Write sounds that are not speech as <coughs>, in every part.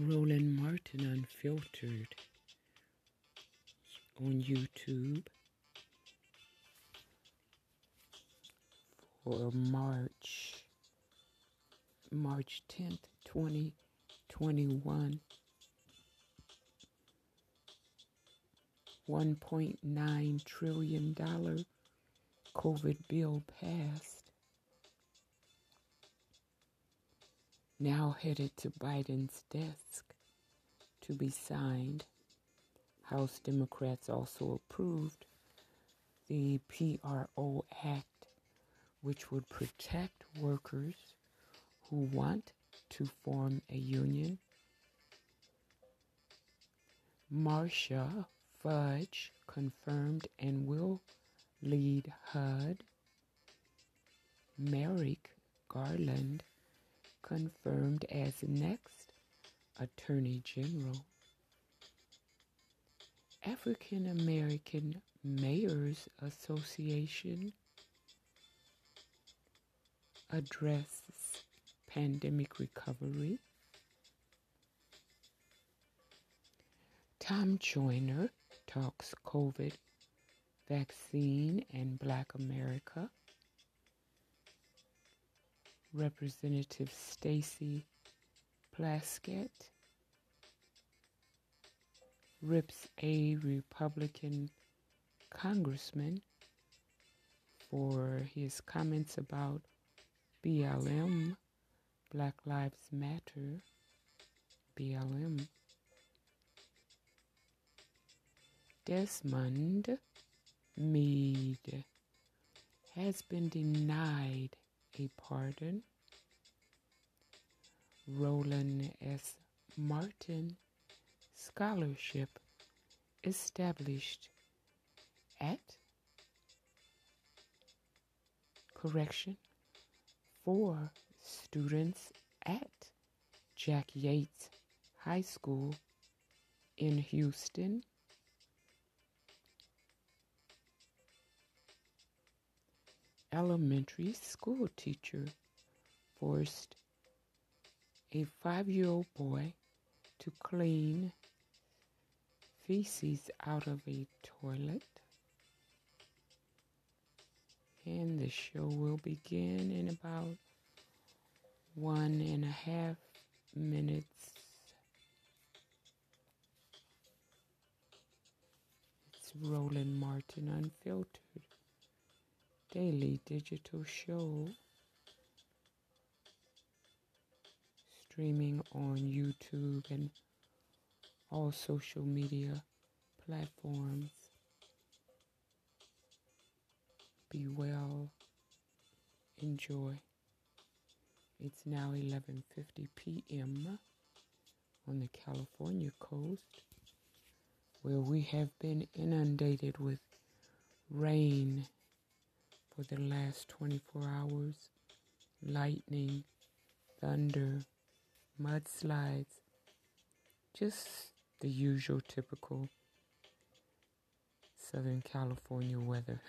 Roland Martin Unfiltered on YouTube for March March 10th, 2021. $1.9 trillion COVID bill passed. Now headed to Biden's desk to be signed. House Democrats also approved the PRO Act, which would protect workers who want to form a union. Marcia Fudge confirmed and will lead HUD. Merrick Garland confirmed as next Attorney General. African American Mayors Association addresses pandemic recovery. Tom Joyner talks COVID vaccine and Black America. Representative Stacey Plaskett rips a Republican congressman for his comments about BLM, Black Lives Matter, BLM. Desmond Meade has been denied pardon. Roland S. Martin Scholarship established at correction for students at Jack Yates High School in Houston. Elementary school teacher forced a five year old boy to clean feces out of a toilet. And the show will begin in about one and a half minutes. It's Roland Martin Unfiltered daily digital show streaming on YouTube and all social media platforms. Be well. Enjoy. It's now 11:50 p.m. on the California coast where we have been inundated with rain for the last 24 hours lightning, thunder, mudslides, just the usual typical Southern California weather.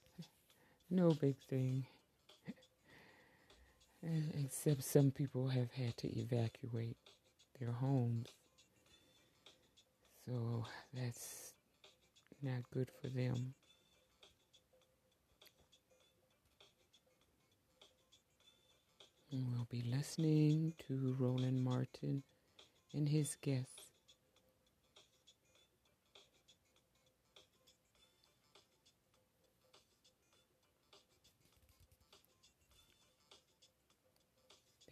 <laughs> no big thing. Except some people have had to evacuate their homes. So that's not good for them. We'll be listening to Roland Martin and his guests.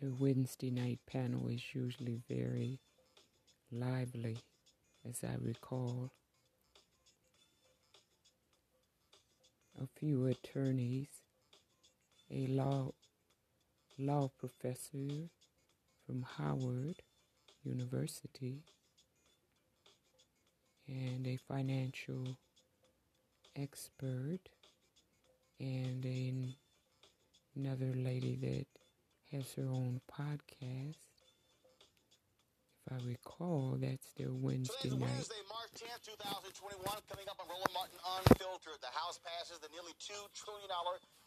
The Wednesday night panel is usually very lively, as I recall. A few attorneys, a law law professor from Howard University and a financial expert and a, another lady that has her own podcast. If I recall, that's their Wednesday night. Wednesday, March 10th, 2021, coming up on Roland Martin Unfiltered. The House passes the nearly $2 trillion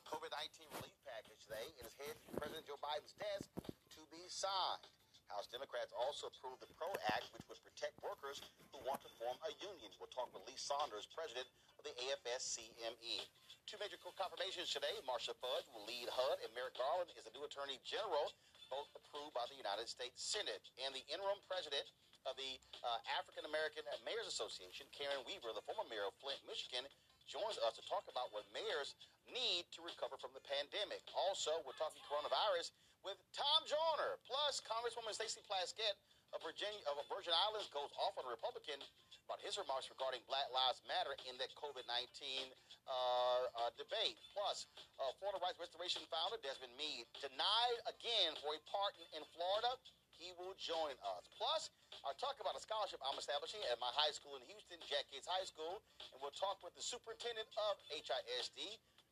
COVID 19 relief package today. It is headed to President Joe Biden's desk to be signed. House Democrats also approved the PRO Act, which would protect workers who want to form a union. We'll talk with Lee Saunders, president of the AFSCME. Two major confirmations today. Marcia Fudge will lead HUD, and Merrick Garland is the new Attorney General, both approved by the United States Senate. And the interim president of the uh, African American Mayors Association, Karen Weaver, the former mayor of Flint, Michigan, joins us to talk about what mayors need to recover from the pandemic. Also, we're talking coronavirus with Tom Joyner, plus Congresswoman Stacey Plaskett of Virginia of Virgin Islands goes off on a Republican about his remarks regarding Black Lives Matter in that COVID 19 uh, uh, debate. Plus, uh, Florida Rights Restoration founder Desmond Meade denied again for a pardon in Florida. He will join us. Plus, I'll talk about a scholarship I'm establishing at my high school in Houston, Jack Yates High School, and we'll talk with the superintendent of HISD,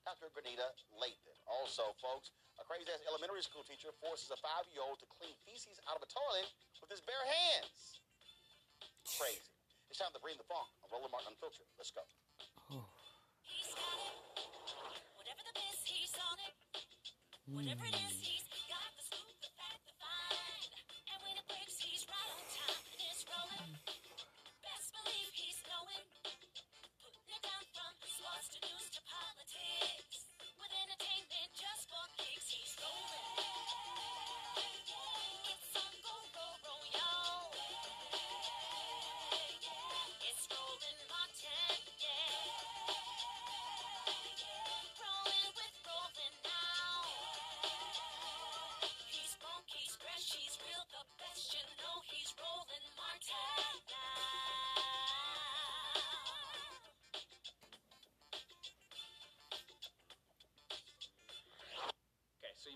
Dr. Grenita Lathan. Also, folks, a crazy ass elementary school teacher forces a five year old to clean feces out of a toilet with his bare hands. Crazy. It's time to bring the funk on Roland Martin Unfiltered. Let's go. He's got it. Whatever the he's on it. Whatever it is,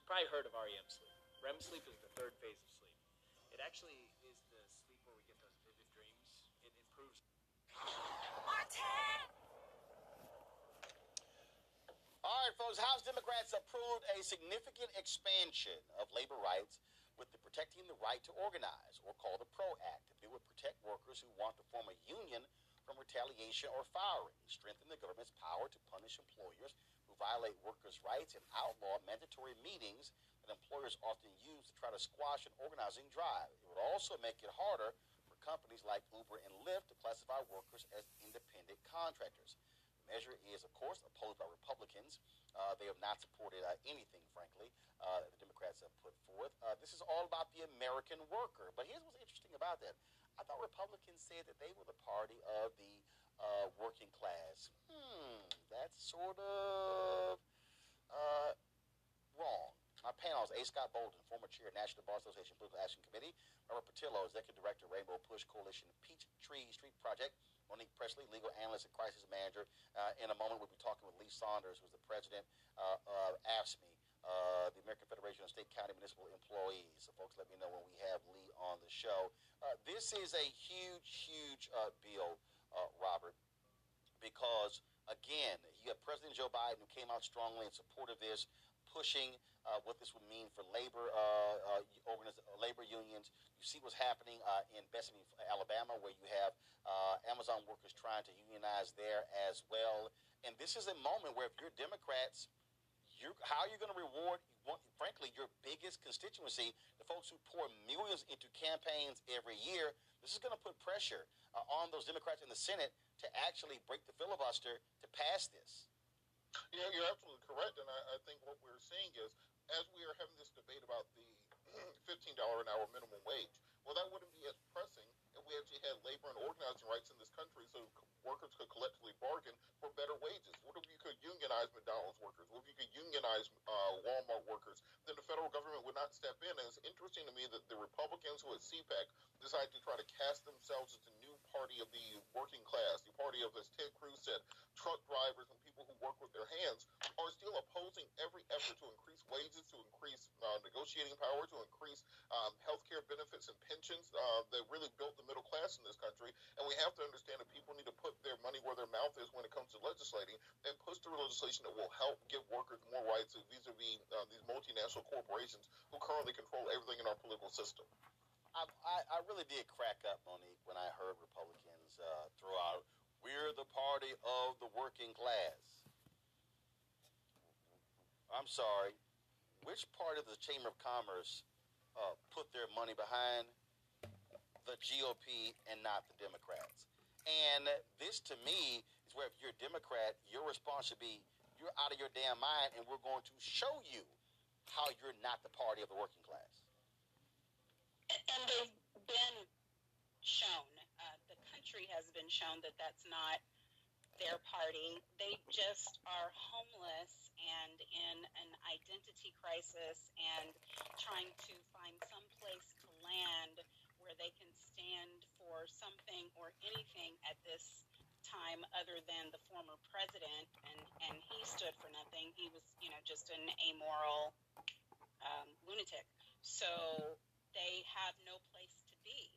you probably heard of REM sleep. REM sleep is the third phase of sleep. It actually is the sleep where we get those vivid dreams. It improves. Martin! All right, folks. House Democrats approved a significant expansion of labor rights with the Protecting the Right to Organize, or called the PRO Act. The bill would protect workers who want to form a union from retaliation or firing, strengthen the government's power to punish employers who violate workers' rights, and outlaw mandatory meetings that employers often use to try to squash an organizing drive. It would also make it harder for companies like Uber and Lyft to classify workers as independent contractors. The measure is, of course, opposed by Republicans. Uh, they have not supported uh, anything, frankly, uh, that the Democrats have put forth. Uh, this is all about the American worker. But here's what's interesting about that. I thought Republicans said that they were the party of the uh, working class. Hmm, that's sort of uh, wrong. My panel is A. Scott Bolden, former chair of National Bar Association Political Action Committee, Robert Patillo, executive director, of Rainbow Push Coalition Peach Tree Street Project, Monique Presley, legal analyst and crisis manager. Uh, in a moment, we'll be talking with Lee Saunders, who's the president uh, of AFSCME, uh, the American Federation of State, County, Municipal Employees. So, folks, let me know when we have Lee on the show. Uh, this is a huge, huge uh, bill, uh, Robert, because, again, you have President Joe Biden who came out strongly in support of this, pushing uh, what this would mean for labor uh, uh, organiz- labor unions. You see what's happening uh, in Bessemer, Alabama, where you have uh, Amazon workers trying to unionize there as well. And this is a moment where if you're Democrats, you're, how are you going to reward, frankly, your biggest constituency, the folks who pour millions into campaigns every year? This is going to put pressure uh, on those Democrats in the Senate to actually break the filibuster to pass this. Yeah, you're absolutely correct. And I, I think what we're seeing is, as we are having this debate about the <clears throat> $15 an hour minimum wage, well, that wouldn't be as pressing if we actually had labor and organizing rights in this country so workers could collectively bargain for better wages. What if you could unionize McDonald's workers? What if you could unionize uh, Walmart workers? Then the federal government would not step in. And it's interesting to me that the Republicans who at CPAC decided to try to cast themselves as the party of the working class, the party of, as Ted Cruz said, truck drivers and people who work with their hands, are still opposing every effort to increase wages, to increase uh, negotiating power, to increase um, health care benefits and pensions uh, that really built the middle class in this country. And we have to understand that people need to put their money where their mouth is when it comes to legislating and push through legislation that will help give workers more rights vis-a-vis uh, these multinational corporations who currently control everything in our political system. I, I, I really did crack up, Monique, when I heard Republicans uh, throw out, we're the party of the working class. I'm sorry, which part of the Chamber of Commerce uh, put their money behind the GOP and not the Democrats. And this, to me, is where if you're a Democrat, your response should be, "You're out of your damn mind, and we're going to show you how you're not the party of the working class." And, they've been shown. Uh, the country has been shown that that's not their party. They just are homeless and in an identity crisis and trying to find some place to land where they can stand for something or anything at this time other than the former president and and he stood for nothing he was you know just an amoral um, lunatic so they have no place to be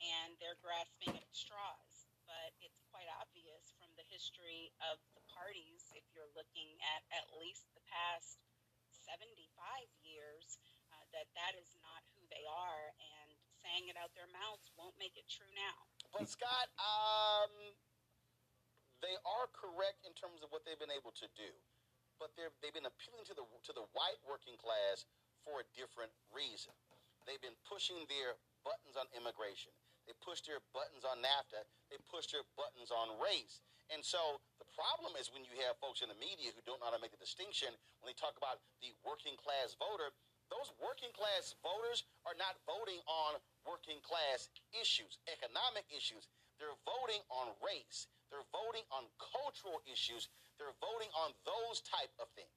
and they're grasping at straws but it's quite obvious from the history of the parties if you're looking at at least the past 75 years uh, that that is not who they are and saying it out their mouths won't make it true now But Scott, um, they are correct in terms of what they've been able to do, but they've been appealing to the to the white working class for a different reason. They've been pushing their buttons on immigration. They pushed their buttons on NAFTA. They pushed their buttons on race. And so the problem is when you have folks in the media who don't know how to make the distinction when they talk about the working class voter. Those working class voters are not voting on working class issues, economic issues. They're voting on race. They're voting on cultural issues. They're voting on those type of things.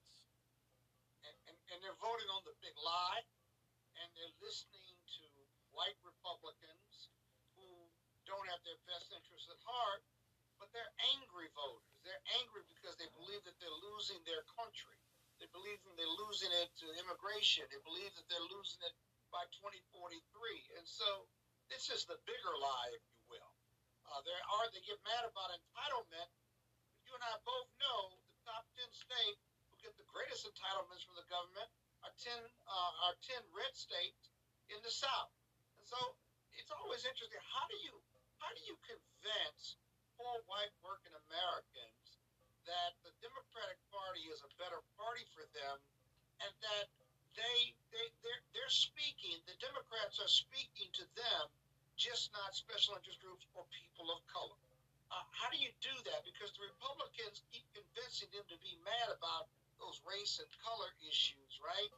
and, and, and they're voting on the big lie, and they're listening to white Republicans who don't have their best interests at heart, but they're angry voters. They're angry because they believe that they're losing their country. They believe that they're losing it to immigration. They believe that they're losing it by 2043. And so this is the bigger lie, if you will. Uh, there are they get mad about entitlement. But you and I both know the top 10 states who get the greatest entitlements from the government are 10 uh, are 10 red states in the South. And so it's always interesting. How do you how do you convince poor white working Americans that the Democratic Party is a better party for them, and that they they they're, they're speaking. The Democrats are speaking to them, just not special interest groups or people of color. Uh, how do you do that? Because the Republicans keep convincing them to be mad about those race and color issues, right?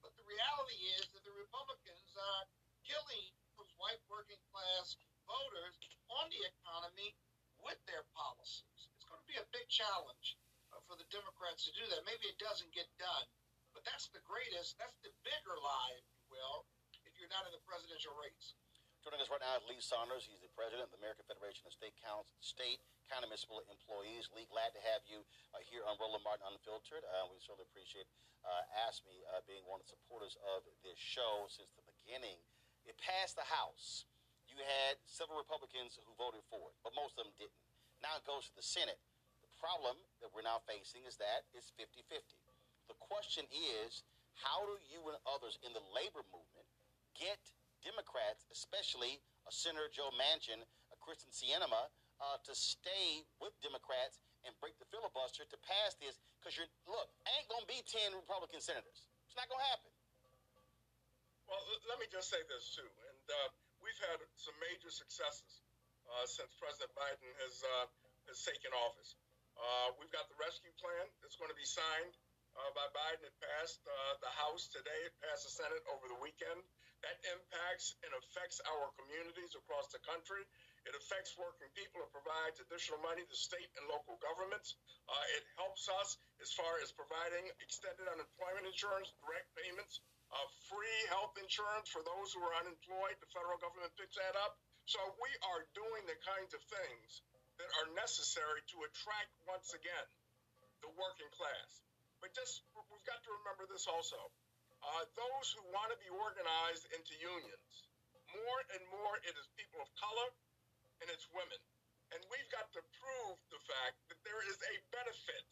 But the reality is that the Republicans are killing those white working class voters on the economy with their policies. It's going to be a big challenge uh, for the Democrats to do that. Maybe it doesn't get done, but that's the greatest, that's the bigger lie, if you will, if you're not in the presidential race. Joining us right now is Lee Saunders. He's the president of the American Federation of State Council, State County Municipal Employees. Lee, glad to have you uh, here on Roland Martin Unfiltered. Uh, we certainly appreciate uh, AFSCME uh, being one of the supporters of this show since the beginning. It passed the House. You had several Republicans who voted for it, but most of them didn't. Now it goes to the Senate. The problem that we're now facing is that it's 50 50. The question is how do you and others in the labor movement get Democrats, especially a Senator Joe Manchin, a Kyrsten Sinema, uh, to stay with Democrats and break the filibuster to pass this? Because you're look, ain't gonna be ten Republican senators. It's not gonna happen. Well, let me just say this too, and uh, we've had some major successes uh, since President Biden has uh, has taken office. Uh, we've got the rescue plan that's going to be signed uh, by Biden. It passed uh, the House today. It passed the Senate over the weekend. That impacts and affects our communities across the country. It affects working people. It provides additional money to state and local governments. Uh, it helps us as far as providing extended unemployment insurance, direct payments, uh, free health insurance for those who are unemployed. The federal government picks that up. So we are doing the kinds of things that are necessary to attract once again the working class. But just we've got to remember this also. Uh, those who want to be organized into unions, more and more it is people of color and it's women. And we've got to prove the fact that there is a benefit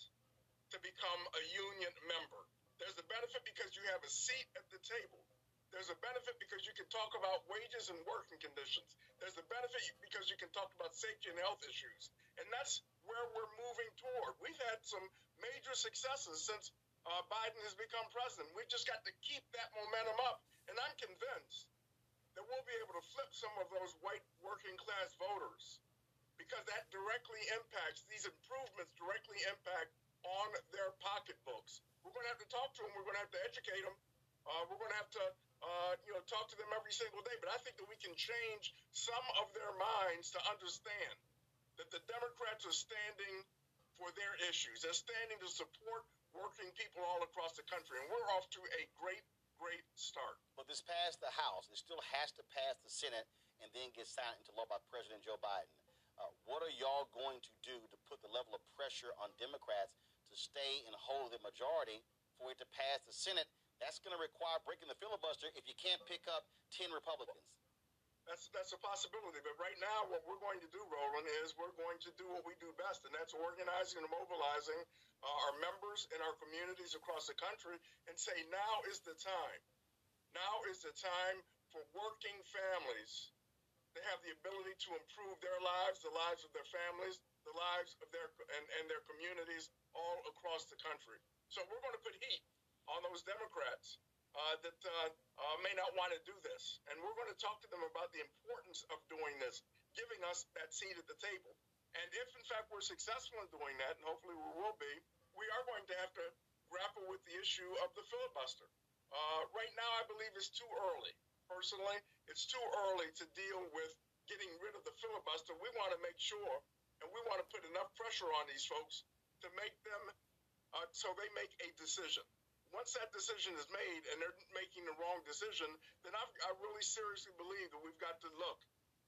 to become a union member. There's a benefit because you have a seat at the table. There's a benefit because you can talk about wages and working conditions. There's a benefit because you can talk about safety and health issues. And that's where we're moving toward. We've had some major successes since uh, Biden has become president. We've just got to keep that momentum up. And I'm I'm convinced that we'll be able to flip some of those white working class voters because that directly impacts, these improvements directly impact on their pocketbooks. We're going to have to talk to them. We're going to have to educate them. Uh, we're going to have to, uh, you know, talk to them every single day. But I think that we can change some of their minds to understand that the Democrats are standing for their issues. They're standing to support working people all across the country, and we're off to a great, great start. But this passed the House. It still has to pass the Senate and then get signed into law by President Joe Biden. Uh, what are y'all going to do to put the level of pressure on Democrats to stay and hold the majority for it to pass the Senate? That's going to require breaking the filibuster if you can't pick up 10 Republicans. That's that's a possibility. But right now, what we're going to do, Roland, is we're going to do what we do best, and that's organizing and mobilizing uh, our members in our communities across the country, and say now is the time. Now is the time for working families to have the ability to improve their lives, the lives of their families, the lives of their and, and their communities all across the country. So we're going to put heat on those Democrats uh, that uh, uh, may not want to do this. And we're going to talk to them about the importance of doing this, giving us that seat at the table. And if, in fact, we're successful in doing that, and hopefully we will be, we are going to have to grapple with the issue of the filibuster. Uh, right now, I believe it's too early. Personally, it's too early to deal with getting rid of the filibuster. We want to make sure, and we want to put enough pressure on these folks to make them uh, so they make a decision once that decision is made and they're making the wrong decision, then I've, i really seriously believe that we've got to look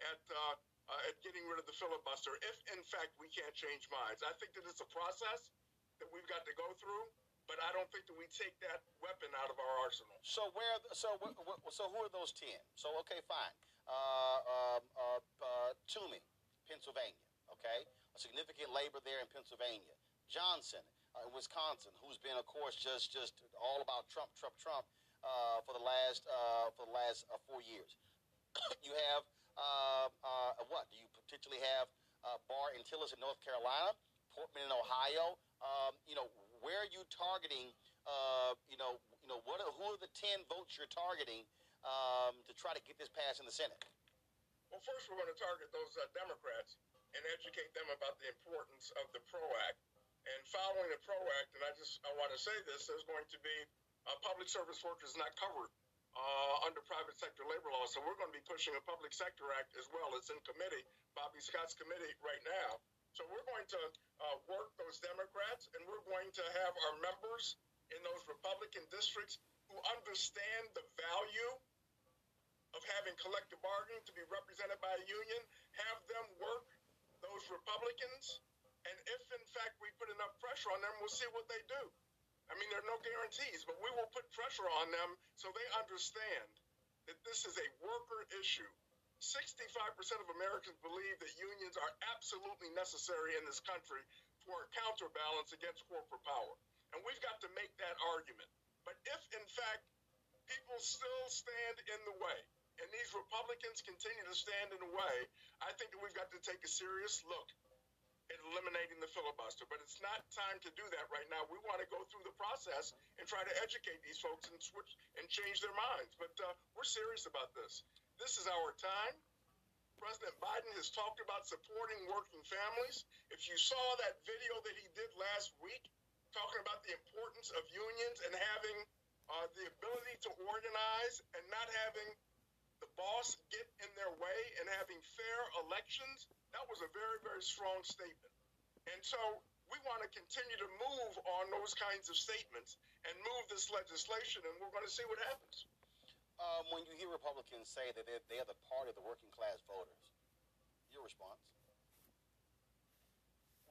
at uh, uh, at getting rid of the filibuster if, in fact, we can't change minds. I think that it's a process that we've got to go through, but I don't think that we take that weapon out of our arsenal. So where? So so who are those ten? So okay, fine. Uh, um, uh, uh, Toomey, Pennsylvania. Okay, a significant labor there in Pennsylvania. Johnson, uh, in Wisconsin, who's been, of course, just just all about Trump, Trump, Trump uh, for the last uh, for the last four years. <coughs> you have what? Do you potentially have Burr and Tillis in North Carolina, Portman in Ohio? Um, you know, where are you targeting? you know, you know, what? Are, who are the ten votes you're targeting um, to try to get this passed in the Senate? Well, first we're going to target those Democrats and educate them about the importance of the PRO Act and following the PRO Act, and I just I want to say this, there's going to be uh, public service workers not covered uh, under private sector labor law. So we're going to be pushing a public sector act as well. It's in committee, Bobby Scott's committee right now. So we're going to uh, work those Democrats, and we're going to have our members in those Republican districts who understand the value of having collective bargaining to be represented by a union, have them work those Republicans and if, in fact, we put enough pressure on them, we'll see what they do. I mean, there are no guarantees, but we will put pressure on them so they understand that this is a worker issue. 65% of Americans believe that unions are absolutely necessary in this country for a counterbalance against corporate power. And we've got to make that argument. But if, in fact, people still stand in the way, and these Republicans continue to stand in the way, I think that we've got to take a serious look at eliminating the filibuster. But it's not time to do that right now. We want to go through the process and try to educate these folks and switch and change their minds. But uh, we're serious about this. This is our time. President Biden has talked about supporting working families. If you saw that video that he did last week, talking about the importance of unions and having uh, the ability to organize and not having the boss get in their way and having fair elections, that was a very, very strong statement. And so we want to continue to move on those kinds of statements and move this legislation, and we're going to see what happens. Um, when you hear Republicans say that they're, they're the party of the working class voters, your response?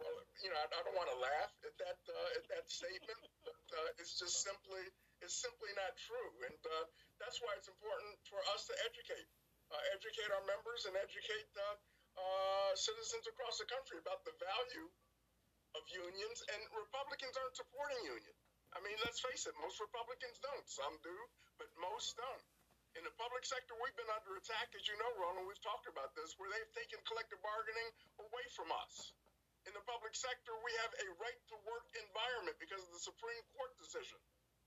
Well, you know, I, I don't want to laugh at that uh, at that statement, but uh, it's just simply it's simply not true, and uh, that's why it's important for us to educate, uh, educate our members, and educate uh, citizens across the country about the value of unions, and Republicans aren't supporting unions. I mean, let's face it, most Republicans don't. Some do, but most don't. In the public sector, we've been under attack, as you know, Roland, we've talked about this, where they've taken collective bargaining away from us. In the public sector, we have a right to work environment because of the Supreme Court decision.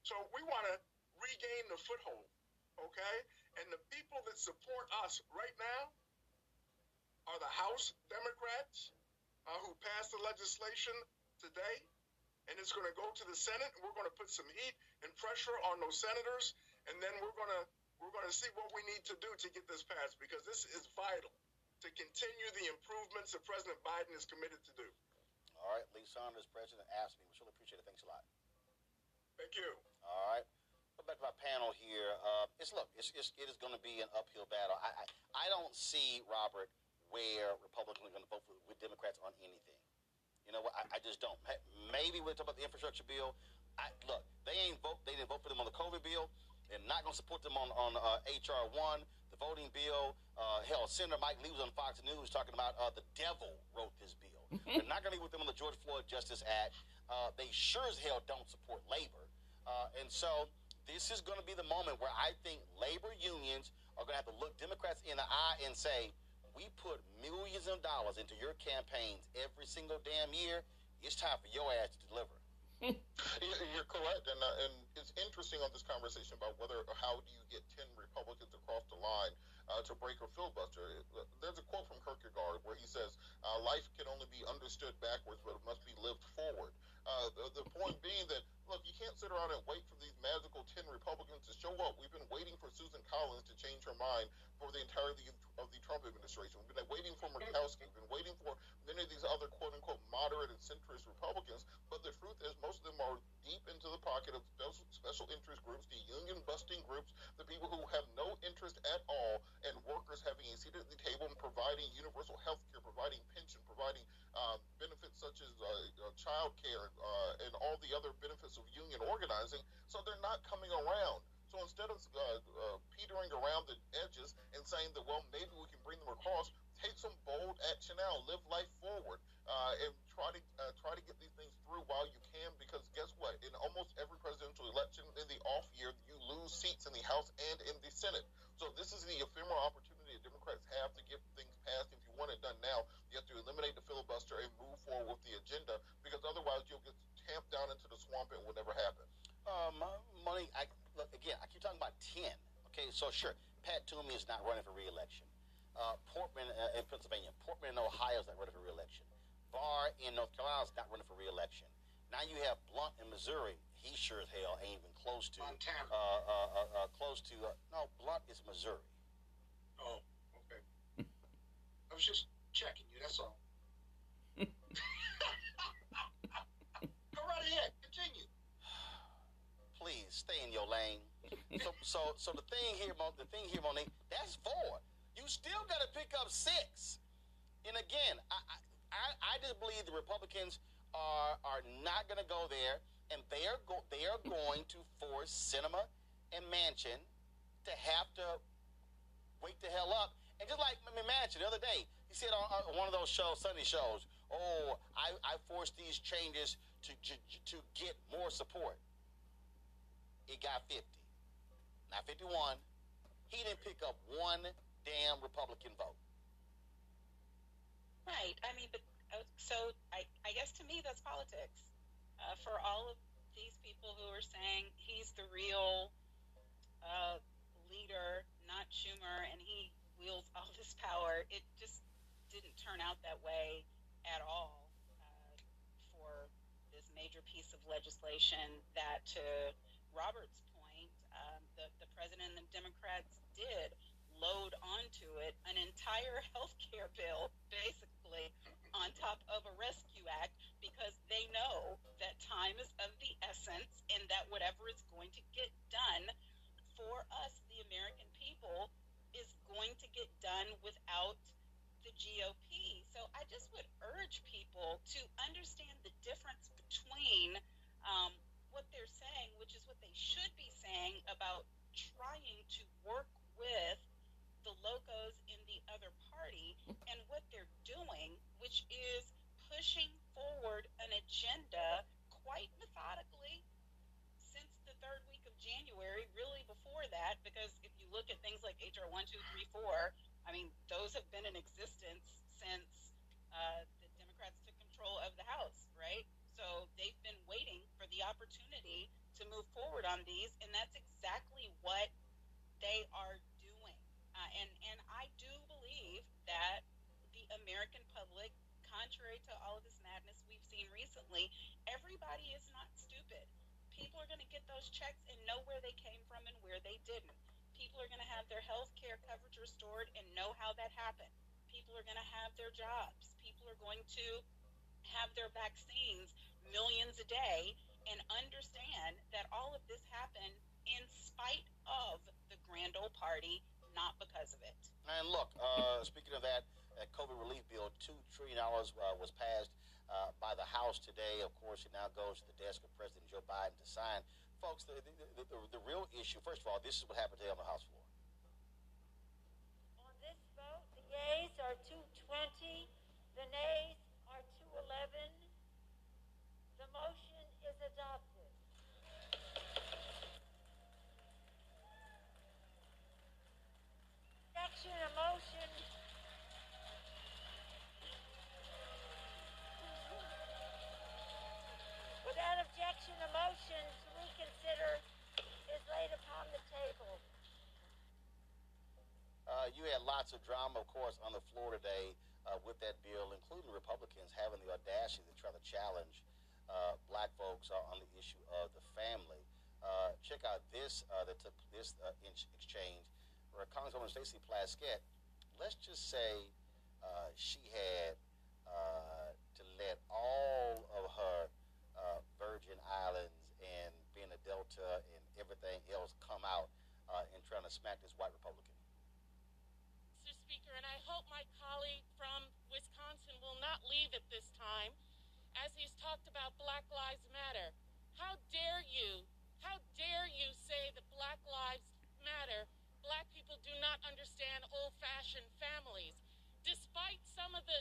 So we want to regain the foothold, okay? And the people that support us right now are the House Democrats uh, who passed the legislation today. And it's going to go to the Senate, and we're going to put some heat and pressure on those senators, and then we're going to we're going to see what we need to do to get this passed because this is vital to continue the improvements that President Biden is committed to do. All right, Lee Saunders, President, AFSCME. We really appreciate it. Thanks a lot. Thank you. All right. Go back to our panel here. Uh, it's look, it's, it's it is going to be an uphill battle. I, I I don't see Robert where Republicans are going to vote for, with Democrats on anything. You know what? I, I just don't. Maybe we'll talk about the infrastructure bill. I, look, they ain't vote. They didn't vote for them on the COVID bill. They're not going to support them on on uh, HR one, the voting bill. Uh, hell, Senator Mike Lee was on Fox News talking about uh, the devil wrote this bill. <laughs> They're not going to be with them on the George Floyd Justice Act. Uh, they sure as hell don't support labor, uh, and so this is going to be the moment where I think labor unions are going to have to look Democrats in the eye and say, "We put millions of dollars into your campaigns every single damn year. It's time for your ass to deliver." You- You're correct, and uh, and it's interesting on this conversation about whether or how do you get ten Republicans across the line uh, to break a filibuster. There's a quote from Kierkegaard where he says, uh, "Life can only be understood backwards, but it must be lived forward." Uh, the, the point being that look, you can't sit around and wait for these magical ten Republicans to show up. We've been waiting for Susan Collins to change her mind for the entirety of the Trump administration. We've been waiting for Murkowski. We've been waiting for many of these other quote unquote moderate and centrist Republicans. But the truth is, most of them are deep into the pocket of special, special interest groups, the union busting groups, the people who have no interest at all in workers having a seat at the table and providing universal health care, providing pension, providing uh, benefits such as uh, uh, child care uh, and all the other benefits of union organizing. So they're not coming around. So instead of uh, uh, petering around the edges and saying that, well, maybe we can bring them across, take some bold action now, live life forward, uh, and try to uh, try to get these things through while you can. Because guess what? In almost every presidential election, in the off year, you lose seats in the House and in the Senate. So this is the ephemeral opportunity that Democrats have to get things passed. If you want it done now, you have to eliminate the filibuster and move forward with the agenda. Because otherwise, you'll get tamped down into the swamp and it will never happen. Um, Monique, I, look, again, I keep talking about 10. Okay, so sure, Pat Toomey is not running for reelection. Uh, Portman uh, in Pennsylvania, Portman in Ohio is not running for reelection. Burr in North Carolina is not running for reelection. Now you have Blunt in Missouri. He sure as hell ain't even close to. Montana. Uh, uh, uh, uh, close to. Uh, no, Blunt is Missouri. Oh, okay. <laughs> I was just checking you. That's all. <laughs> Ahead. Continue. Please stay in your lane. so, so, so the thing here, the thing here, Monique, that's four. You still got to pick up six. And again, I, I, I- just believe the Republicans are are not going to go there, and they are go, they are going to force Sinema and Manchin to have to wake the hell up. And just like I mean, Manchin the other day, he said on, on one of those shows, Sunday shows, "Oh, I, I forced these changes to, to to get more support." It got 50, not 51. He didn't pick up one damn Republican vote. Right. I mean, but uh, so I, I guess to me that's politics. Uh, for all of these people who are saying he's the real uh, leader, not Schumer, and he wields all this power, it just didn't turn out that way at all major piece of legislation that, to Robert's point, um, the, the president and the Democrats did load onto it an entire <laughs> health care bill, basically, on top of a rescue act because they know that time is of the essence and that whatever is going to get done for us, the American people, is going to get done without the GOP. So I just would urge people to understand the difference between um, what they're saying, which is what they should be saying about trying to work with the logos in the other party and what they're doing, which is pushing forward an agenda quite methodically since the third week of January, really before that, because if you look at things like HR 1234, I mean, those have been in existence since uh, the Democrats took control of the House, right? So they've been waiting for the opportunity to move forward on these, and that's exactly what they are doing American public, contrary to all of this madness we've seen recently, everybody is not stupid. People are going to get those checks and know where they came from and where they didn't. People are going to have their health care coverage restored and know how that happened. People are going to have their jobs. People are going to have their vaccines millions a day and understand that all of this happened in spite of the grand old party, not because of it. And look, uh, speaking of that, that COVID relief bill, $2 trillion uh, was passed uh, by the House today. Of course, it now goes to the desk of President Joe Biden to sign. Folks, the, the, the, the, the real issue, first of all, this is what happened today on the House floor. On this vote, the yeas are 220, the nays are 211. Motion is adopted. Objection, a motion. Without objection, a motion to reconsider is laid upon the table. Uh, you had lots of drama, of course, on the floor today uh, with that bill, including Republicans having the audacity to try to challenge uh, black folks on the issue of the family. Uh, check out this uh, that took this uh, exchange where Congresswoman Stacey Plaskett, let's just say she had to let all of her Virgin Islands and being a Delta and everything else come out in trying to smack this white Republican. Mr. Speaker, and I hope my colleague from Wisconsin will not leave at this time as he's talked about Black Lives Matter. How dare you, how dare you say that Black Lives Matter, black people do not understand old fashioned families. Despite some of the,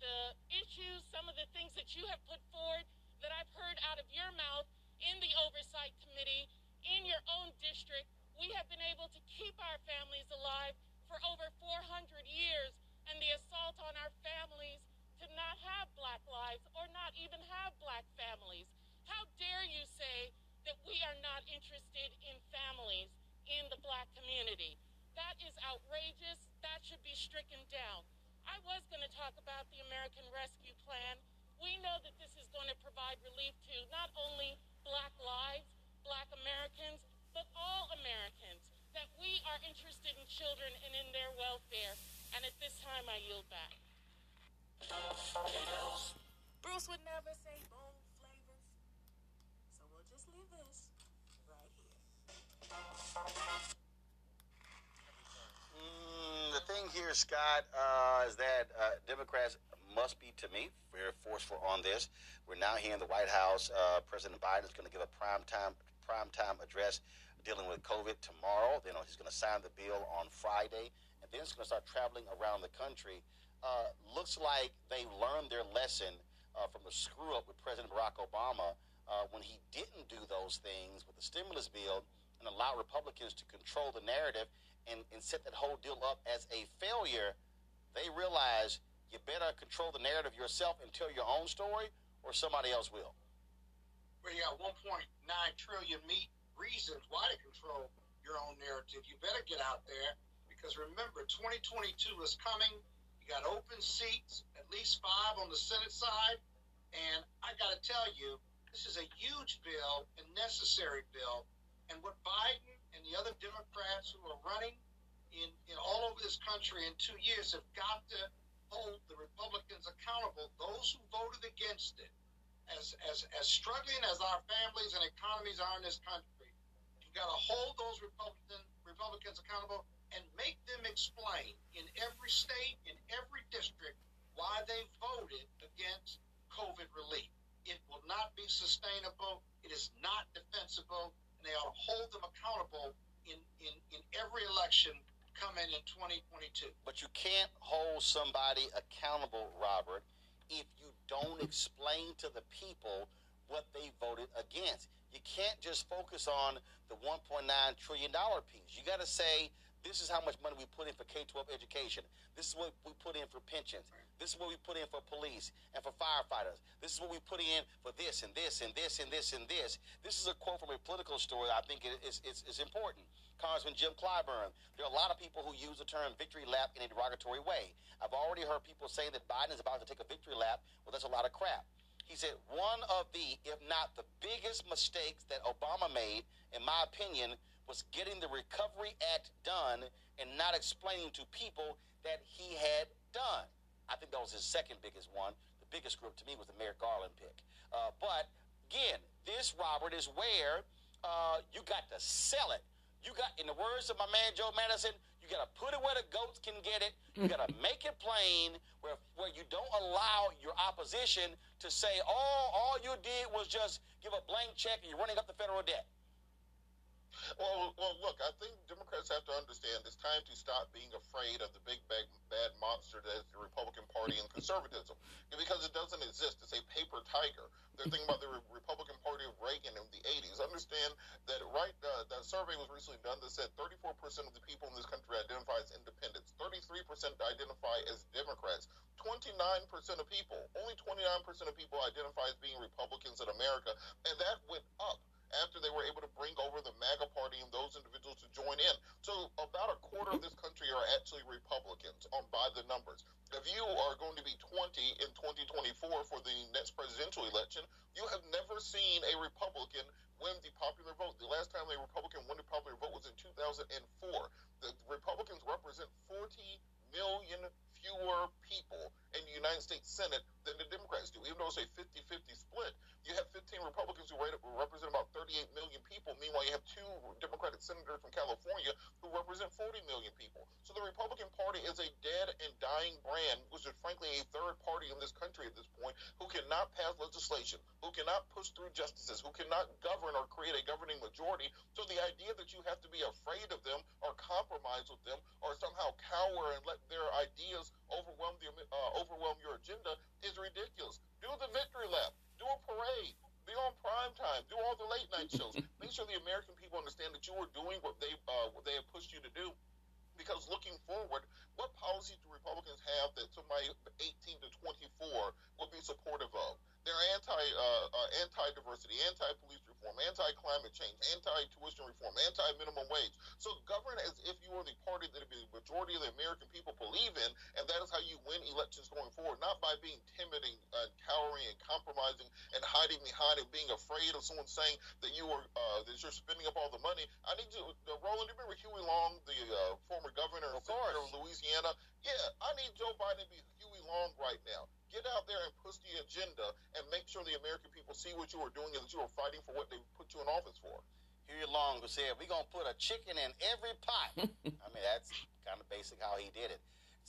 the issues, some of the things that you have put forward that I've heard out of your mouth in the Oversight Committee, in your own district, we have been able to keep our families alive for over 400 years, and the assault on our families to not have black lives or not even have black families. How dare you say that we are not interested in families in the black community? That is outrageous. That should be stricken down. I was going to talk about the American Rescue Plan. We know that this is going to provide relief to not only black lives, black Americans, but all Americans. That we are interested in children and in their welfare. And at this time, I yield back. Bruce would never say bold flavors. So we'll just leave this right here. Mm, the thing here, Scott, uh, is that uh, Democrats must be, to me, very forceful on this. We're now here in the White House. Uh, President Biden is going to give a prime time prime time address dealing with COVID tomorrow. Then he's going to sign the bill on Friday, and then he's going to start traveling around the country. Uh, looks like they learned their lesson uh, from the screw up with President Barack Obama uh, when he didn't do those things with the stimulus bill and allow Republicans to control the narrative and, and set that whole deal up as a failure. They realize you better control the narrative yourself and tell your own story, or somebody else will. Well, you got 1.9 trillion meat reasons why to control your own narrative. You better get out there because remember, 2022 is coming got open seats, at least five on the Senate side. And I got to tell you, this is a huge bill and necessary bill. And what Biden and the other Democrats who are running in, in all over this country in two years have got to hold the Republicans accountable, those who voted against it. As, as, as struggling as our families and economies are in this country, you've got to hold those Republican, Republicans accountable and make them explain in every state, in every district, why they voted against COVID relief. It will not be sustainable. It is not defensible. And they ought to hold them accountable in, in, in every election coming in 2022. But you can't hold somebody accountable, Robert, if you don't explain to the people what they voted against. You can't just focus on the $1.9 trillion piece. You got to say This is how much money we put in for K 12 education. This is what we put in for pensions. This is what we put in for police and for firefighters. This is what we put in for this and this and this and this and this. This is a quote from a political story I think it's important. Congressman Jim Clyburn. There are a lot of people who use the term victory lap in a derogatory way. I've already heard people say that Biden is about to take a victory lap. Well, that's a lot of crap. He said one of the, if not the biggest mistakes that Obama made, in my opinion, was getting the Recovery Act done and not explaining to people that he had done. I think that was his second biggest one. The biggest group to me was the Merrick Garland pick. Uh, but again, this, Robert, is where uh, you got to sell it. You got, in the words of my man Joe Madison, you got to put it where the goats can get it. You got to <laughs> make it plain where, where you don't allow your opposition to say, oh, all you did was just give a blank check and you're running up the federal debt. Well, well, look, I think Democrats have to understand it's time to stop being afraid of the big bad, bad monster that is the Republican Party and conservatism, because it doesn't exist. It's a paper tiger. They're thinking about the Republican Party of Reagan in the '80s. Understand that, right? Uh, that survey was recently done that said 34% of the people in this country identify as independents, 33% identify as Democrats, 29% of people, only 29% of people identify as being Republicans in America, and that went up after they were able to bring over the MAGA party and those individuals to join in. So about a quarter of this country are actually Republicans on by the numbers. If you are going to be 20 in 2024 for the next presidential election, you have never seen a Republican win the popular vote. The last time a Republican won the popular vote was in 2004. The Republicans represent 40 million fewer people in the United States Senate than the Democrats do. Even though it's a 50 50 split, you have 15 Republicans who represent about 38 million people. Meanwhile, you have two Democratic senators from California who represent 40 million people. So the Republican Party is a dead and dying brand, which is frankly a third party in this country at this point, who cannot pass legislation, who cannot push through justices, who cannot govern or create a governing majority. So the idea that you have to be afraid of them or compromise with them or somehow cower and let their ideas overwhelm the uh, overwhelm your agenda is ridiculous. Do the victory lap. Do a parade. Be on prime time. Do all the late night <laughs> shows. Make sure the American people understand that you are doing what they uh, what they have pushed you to do. Because looking forward, what policies do Republicans have that somebody 18 to 24 would be supportive of? They're anti uh, uh, anti diversity, anti police reform, anti climate change, anti tuition reform, anti minimum wage. So govern as if you are the party that the majority of the American people believe in, and that is how you win elections going forward. Not by being timid and uh, cowering and compromising and hiding behind and being afraid of someone saying that you are uh, that you're spending up all the money. I need you, uh, Roland. Do you remember Huey Long, the uh, former governor of, of Louisiana? Yeah, I need Joe Biden to be Huey Long right now. Get out there and push the agenda and make sure the American people see what you are doing and that you are fighting for what they put you in office for. Huey Long who said, "We're gonna put a chicken in every pot." <laughs> I mean, that's kind of basic how he did it.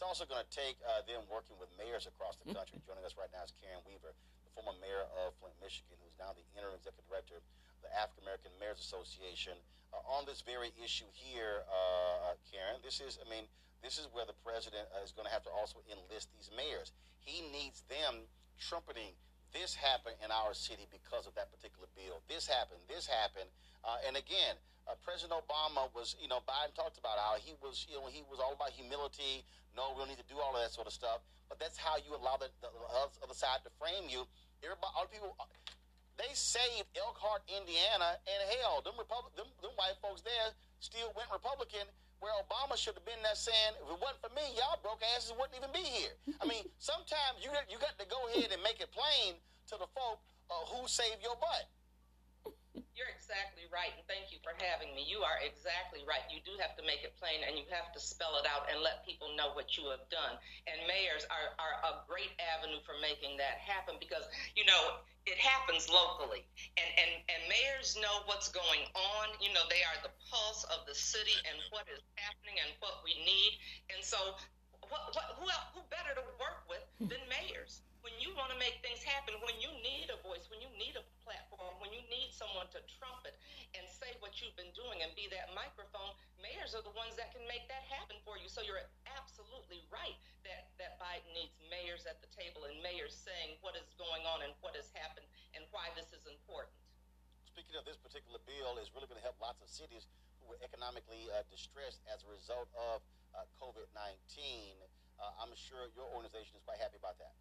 It's also going to take uh, them working with mayors across the country. <laughs> Joining us right now is Karen Weaver, the former mayor of Flint, Michigan, who's now the interim executive director of the African American Mayors Association. Uh, on this very issue here, uh, Karen, this is, I mean, this is where the president uh, is going to have to also enlist these mayors. He needs them trumpeting this happened in our city because of that particular bill. This happened, this happened. Uh, and again, uh, President Obama was, you know, Biden talked about how he was, you know, he was all about humility. No, we don't need to do all of that sort of stuff. But that's how you allow the, the other side to frame you. Everybody, all the people, they saved Elkhart, Indiana, and hell, them, Republic, them, them white folks there still went Republican where Obama should have been there saying, if it wasn't for me, y'all broke asses wouldn't even be here. I mean, <laughs> sometimes you got, you got to go ahead and make it plain to the folk uh, who saved your butt. You're exactly right, and thank you for having me. You are exactly right. You do have to make it plain, and you have to spell it out and let people know what you have done. And mayors are, are a great avenue for making that happen because, you know, it happens locally, and, and, and mayors know what's going on. You know, they are the pulse of the city and what is happening and what we need. And so, what, what, who, else, who better to work with than mayors? When you want to make things happen, when you need a voice, when you need a platform, when you need someone to trumpet and say what you've been doing and be that microphone, mayors are the ones that can make that happen for you. So you're absolutely right that, that Biden needs mayors at the table and mayors saying what is going on and what has happened and why this is important. Speaking of this particular bill, is really going to help lots of cities who were economically uh, distressed as a result of uh, COVID 19. Uh, I'm sure your organization is quite happy about that.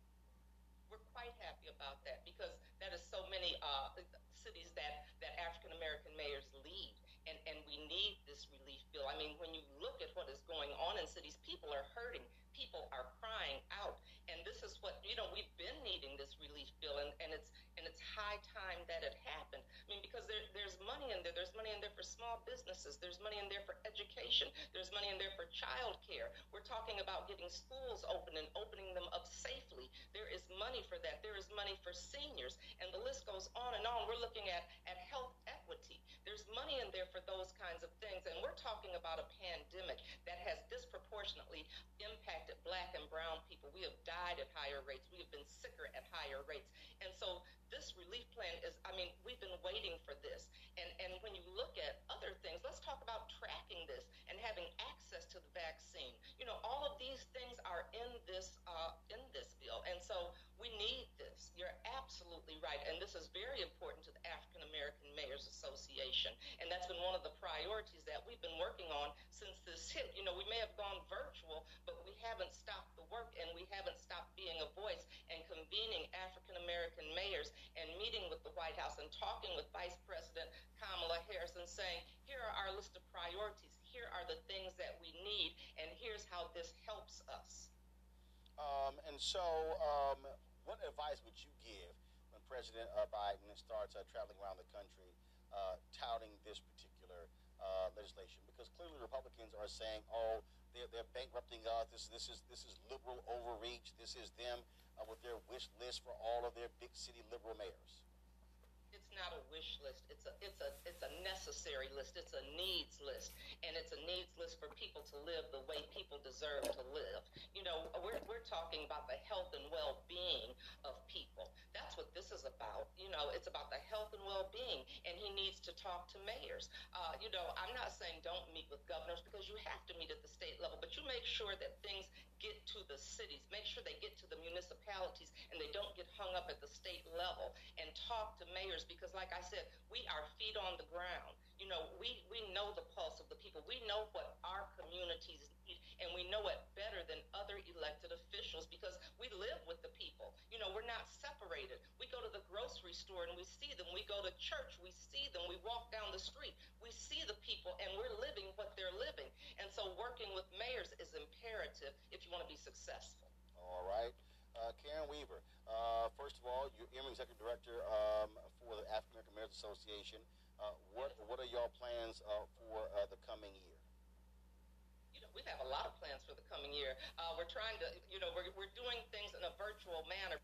We're quite happy about that because that is so many uh, cities that, that African American mayors lead. And, and we need this relief bill. I mean, when you look at what is going on in cities, people are hurting people are crying out. And this is what you know we've been needing this relief bill, and, and it's and it's high time that it happened. I mean, because there, there's money in there. There's money in there for small businesses. There's money in there for education. There's money in there for child care. We're talking about getting schools open and opening them up safely. There is money for that. There is money for seniors, and the list goes on and on. We're looking at at health equity. There's money in there for those kinds of things, and we're talking about a pandemic that has disproportionately impacted black and brown people. We have died at higher rates. We have been sicker at higher rates. And so this relief plan is, I mean, we've been waiting for this. And, and when you look at other things, let's talk about tracking this and having access to the vaccine. You know, all of these things are in this, uh, in this bill. And so we need this. You're absolutely right. And this is very important to the African American Mayors Association. And that's been one of the priorities that we've been working on since this hit. You know, we may have gone virtual, but we haven't stopped the work and we haven't stopped being a voice and convening African American mayors and meeting with the White House and talking with Vice President Kamala Harris and saying, here are our list of priorities. Here are the things that we need, and here's how this helps us. Um, and so, um, what advice would you give when President Biden starts uh, traveling around the country uh, touting this particular uh, legislation? Because clearly Republicans are saying, "Oh, they're, they're bankrupting us. This this is this is liberal overreach. This is them uh, with their wish list for all of their big city liberal mayors." It's not a wish list. It's a it's a it's a necessary list. It's a needs list, and it's a needs list for people to live the way people deserve to live. You know, we're we're talking about the health and well being of people. That's what this is about. You know, it's about the health and well being, and he needs to talk to mayors. Uh, you know, I'm not saying don't meet with governors because you have to meet at the state level, but you make sure that things get to the cities, make sure they get to the municipalities, and they don't get hung up at the state level. And talk to mayors because, like I said, we are feet on the ground. You know, we, we know the pulse of the people. We know what our communities and we know it better than other elected officials because we live with the people. You know, we're not separated. We go to the grocery store and we see them. We go to church, we see them. We walk down the street, we see the people, and we're living what they're living. And so, working with mayors is imperative if you want to be successful. All right. Uh, Karen Weaver, uh, first of all, you're interim executive director um, for the African American Mayors Association. Uh, what what are y'all plans uh, for uh, the coming year? We have a lot of plans for the coming year. Uh, we're trying to, you know, we're, we're doing things in a virtual manner.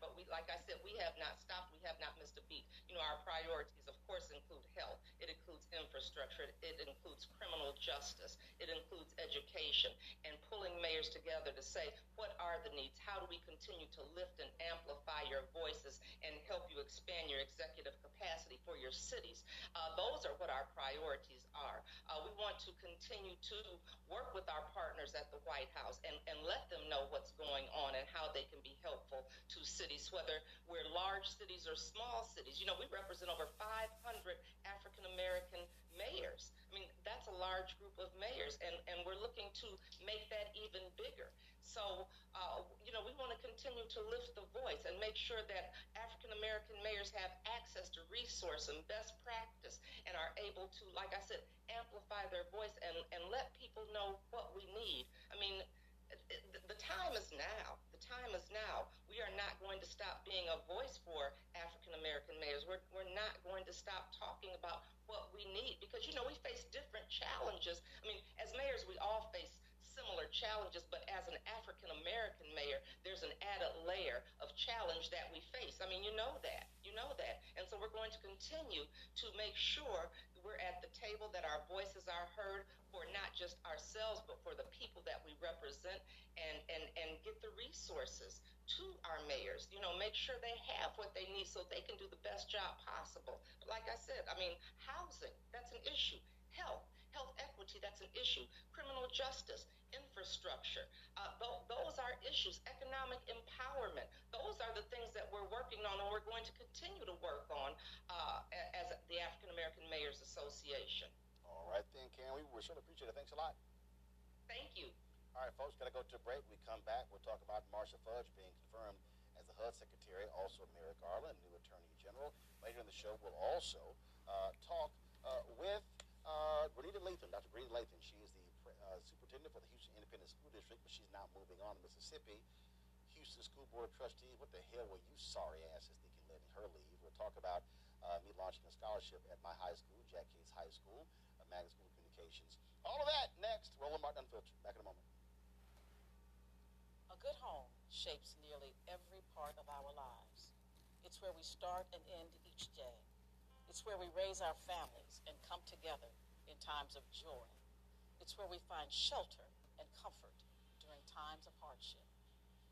But we, like I said, we have not stopped. We have not missed a beat. You know, our priorities, of course, include health. It includes infrastructure. It includes criminal justice. It includes education and pulling mayors together to say what are the needs. How do we continue to lift and amplify your voices and help you expand your executive capacity for your cities? Uh, those are what our priorities are. Uh, we want to continue to work with our partners at the White House and, and let them know what's going on and how they can be helpful to cities cities, whether we're large cities or small cities. You know, we represent over 500 African American mayors. I mean, that's a large group of mayors, and, and we're looking to make that even bigger. So, uh, you know, we want to continue to lift the voice and make sure that African American mayors have access to resource and best practice and are able to, like I said, amplify their voice and, and let people know what we need. I mean, the time is now. Time is now. We are not going to stop being a voice for African American mayors. We're, we're not going to stop talking about what we need because, you know, we face different challenges. I mean, as mayors, we all face similar challenges, but as an African American mayor, there's an added layer of challenge that we face. I mean, you know that. You know that. And so we're going to continue to make sure we're at the table, that our voices are heard for not just ourselves, but for the people that we represent and, and, and get the resources to our mayors. You know, make sure they have what they need so they can do the best job possible. Like I said, I mean, housing, that's an issue. Health, health equity, that's an issue. Criminal justice, infrastructure, uh, th- those are issues. Economic empowerment, those are the things that we're working on and we're going to continue to work on uh, as the African American Mayors Association. All right then, Karen, we will surely appreciate it. Thanks a lot. Thank you. All right, folks, gotta go to a break. We come back. We'll talk about Marcia Fudge being confirmed as the HUD Secretary, also Merrick Garland, new Attorney General. Later in the show, we'll also uh, talk uh, with uh, Renita Lathan, Dr. Renita Lathan. She is the uh, superintendent for the Houston Independent School District, but she's now moving on to Mississippi. Houston School Board of Trustees, what the hell were you sorry asses thinking letting her leave? We'll talk about uh, me launching a scholarship at my high school, Jack Yates High School, uh, Magnet School of Communications. All of that next. Roland Martin Unfiltered. Back in a moment. A good home shapes nearly every part of our lives. It's where we start and end each day. It's where we raise our families and come together in times of joy. It's where we find shelter and comfort during times of hardship.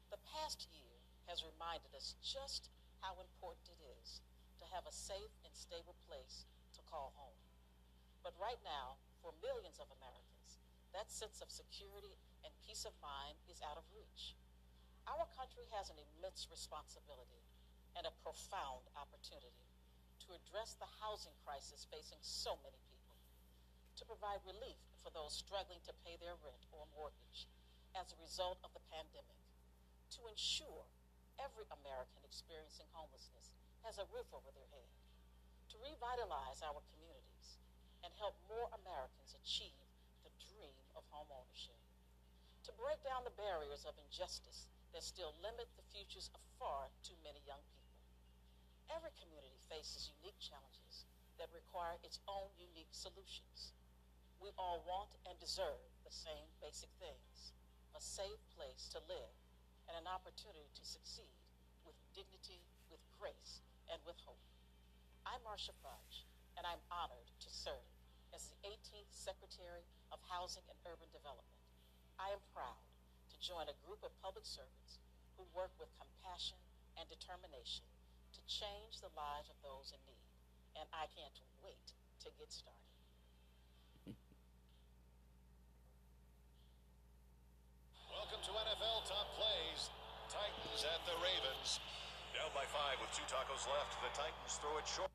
The past year has reminded us just how important it is to have a safe and stable place to call home. But right now, for millions of Americans, that sense of security and peace of mind is out of reach. Our country has an immense responsibility and a profound opportunity to address the housing crisis facing so many people, to provide relief for those struggling to pay their rent or mortgage as a result of the pandemic, to ensure every American experiencing homelessness has a roof over their head, to revitalize our communities and help more Americans achieve the dream of homeownership, to break down the barriers of injustice that still limit the futures of far too many young people. Every community faces unique challenges that require its own unique solutions. We all want and deserve the same basic things a safe place to live and an opportunity to succeed with dignity, with grace, and with hope. I'm Marcia Fudge, and I'm honored to serve as the 18th Secretary of Housing and Urban Development. I am proud to join a group of public servants who work with compassion and determination change the lives of those in need, and I can't wait to get started. Welcome to NFL Top Plays. Titans at the Ravens. Down by five with two tacos left. The Titans throw it short.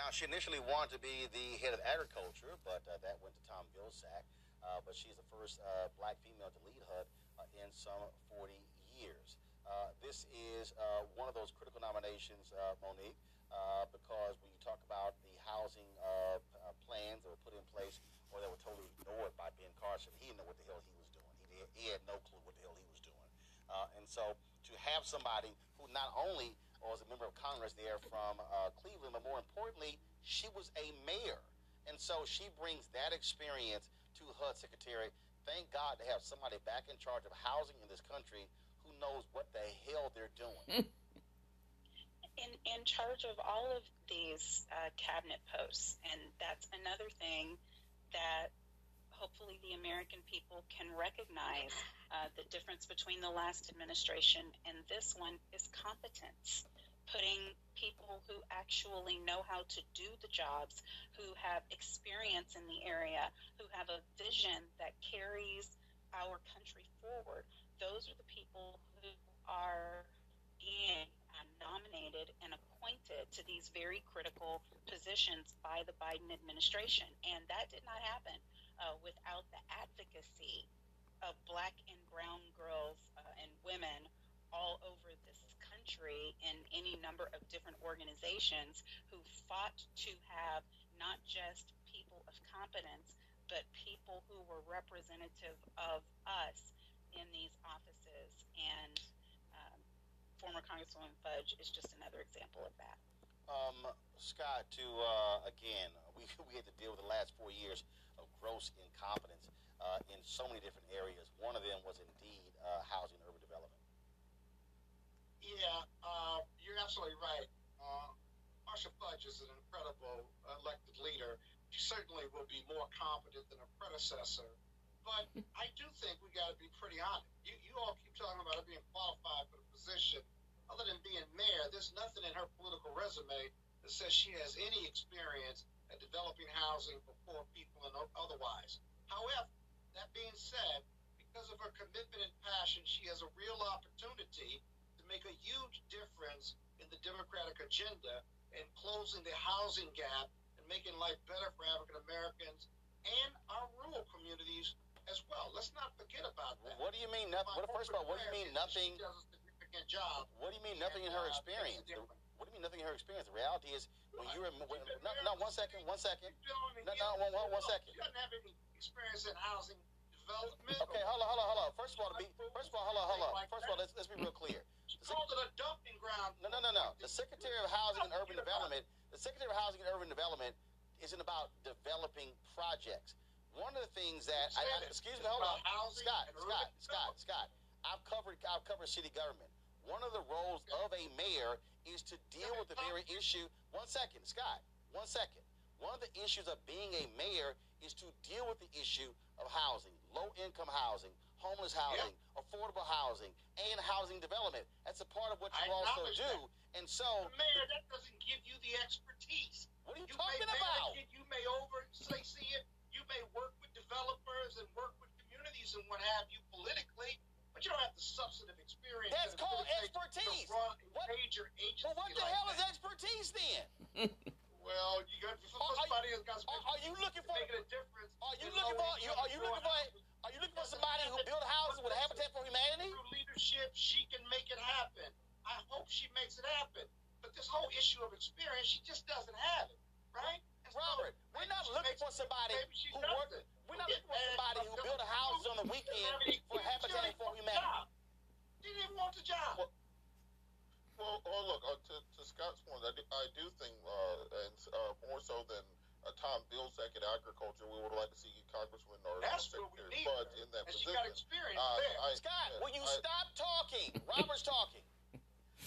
Now, she initially wanted to be the head of agriculture, but uh, that went to Tom Vilsack. Uh, but she's the first uh, black female to lead HUD uh, in some 40 years. Uh, this is uh, one of those critical nominations, uh, Monique, because when you talk about the housing plans that were put in place or that were totally ignored by Ben Carson, he didn't know what the hell he was doing. He, did, he had no clue what the hell he was doing. And so to have somebody who not only was a member of Congress there from Cleveland, but more importantly, she was a mayor. And so she brings that experience to HUD Secretary. Thank God to have somebody back in charge of housing in this country knows what the hell they're doing. <laughs> in in charge of all of these uh, cabinet posts, and that's another thing that hopefully the American people can recognize. Uh, the difference between the last administration and this one is competence. Putting people who actually know how to do the jobs, who have experience in the area, who have a vision that carries our country forward. Those are the people who are being nominated and appointed to these very critical positions by the Biden administration. And that did not happen uh, without the advocacy of black and brown girls uh, and women all over this country in any number of different organizations who fought to have not just people of competence, but people who were representative of us in these offices. And former Congresswoman Fudge is just another example of that. Um, Scott, to uh, again, <laughs> we, we had to deal with the last four years of gross incompetence uh, in so many different areas. One of them was indeed uh, housing and urban development. Yeah, uh, you're absolutely right. Uh, Marcia Fudge is an incredible elected leader. She certainly will be more competent than her predecessor. But I do think we got to be pretty honest. You, you all keep talking about her being qualified for the position. Other than being mayor, there's nothing in her political resume that says she has any experience at developing housing for poor people and otherwise. However, that being said, because of her commitment and passion, she has a real opportunity to make a huge difference in the Democratic agenda and closing the housing gap and making life better for African Americans and our rural communities as well. Let's not forget about that. What do you mean nothing? What, first of all, what do you mean nothing? She does a job. What do you mean nothing in her And, uh, experience? makes a The- difference. What do you mean nothing in her experience? The reality is when you're in, when, no, no, one second, one second. You know, I mean, No, you- no, one, one, one second. She doesn't have any experience in housing development. Okay, hold on, hold on, hold on. First of all, to be, first of all, hold on, hold on. First of all, let's let's be real clear. She called it a dumping ground. No, no, no, no. The Secretary of Housing and Urban Development, the Secretary of Housing and Urban Development isn't about developing projects. One of the things that I, I excuse me, hold on, Scott, Scott, Scott, Scott. I've covered I've covered city government. One of the roles of a mayor is to deal with the very issue. One second, Scott. One second. One of the issues of being a mayor is to deal with the issue of housing, low income housing, homeless housing, affordable housing, and housing development. That's a part of what you I also do. that. And so, Mayor, that doesn't give you the expertise. what are you, You talking may about? manage it, you may oversee it, you may work with developers and work with communities and what have you politically, but you don't have the substantive experience. That's that called expertise. To run a What- Well, what the like hell is expertise then? <laughs> Well, you got for Are- are somebody who's got Are, are you looking for? making a difference. Are you looking for? You, are you looking for? Are you looking for somebody who built houses with a Habitat for Humanity? Through leadership, she can make it happen. I hope she makes it happen. But this whole issue of experience, she just doesn't have it, right? And Robert, we're not looking for somebody who doesn't. worked. We're not looking for somebody who built houses on the weekend for Habitat for Humanity. She didn't even want the job. Well, well look, uh, to, to Scott's point, I do, I do think, uh, and uh, more so than uh, Tom Vilsack at Agriculture, we would like to see Congressman or That's what we Secretary need. Bud in that And she position. got experience Uh, there. I- Scott, will you I- stop talking? Robert's talking.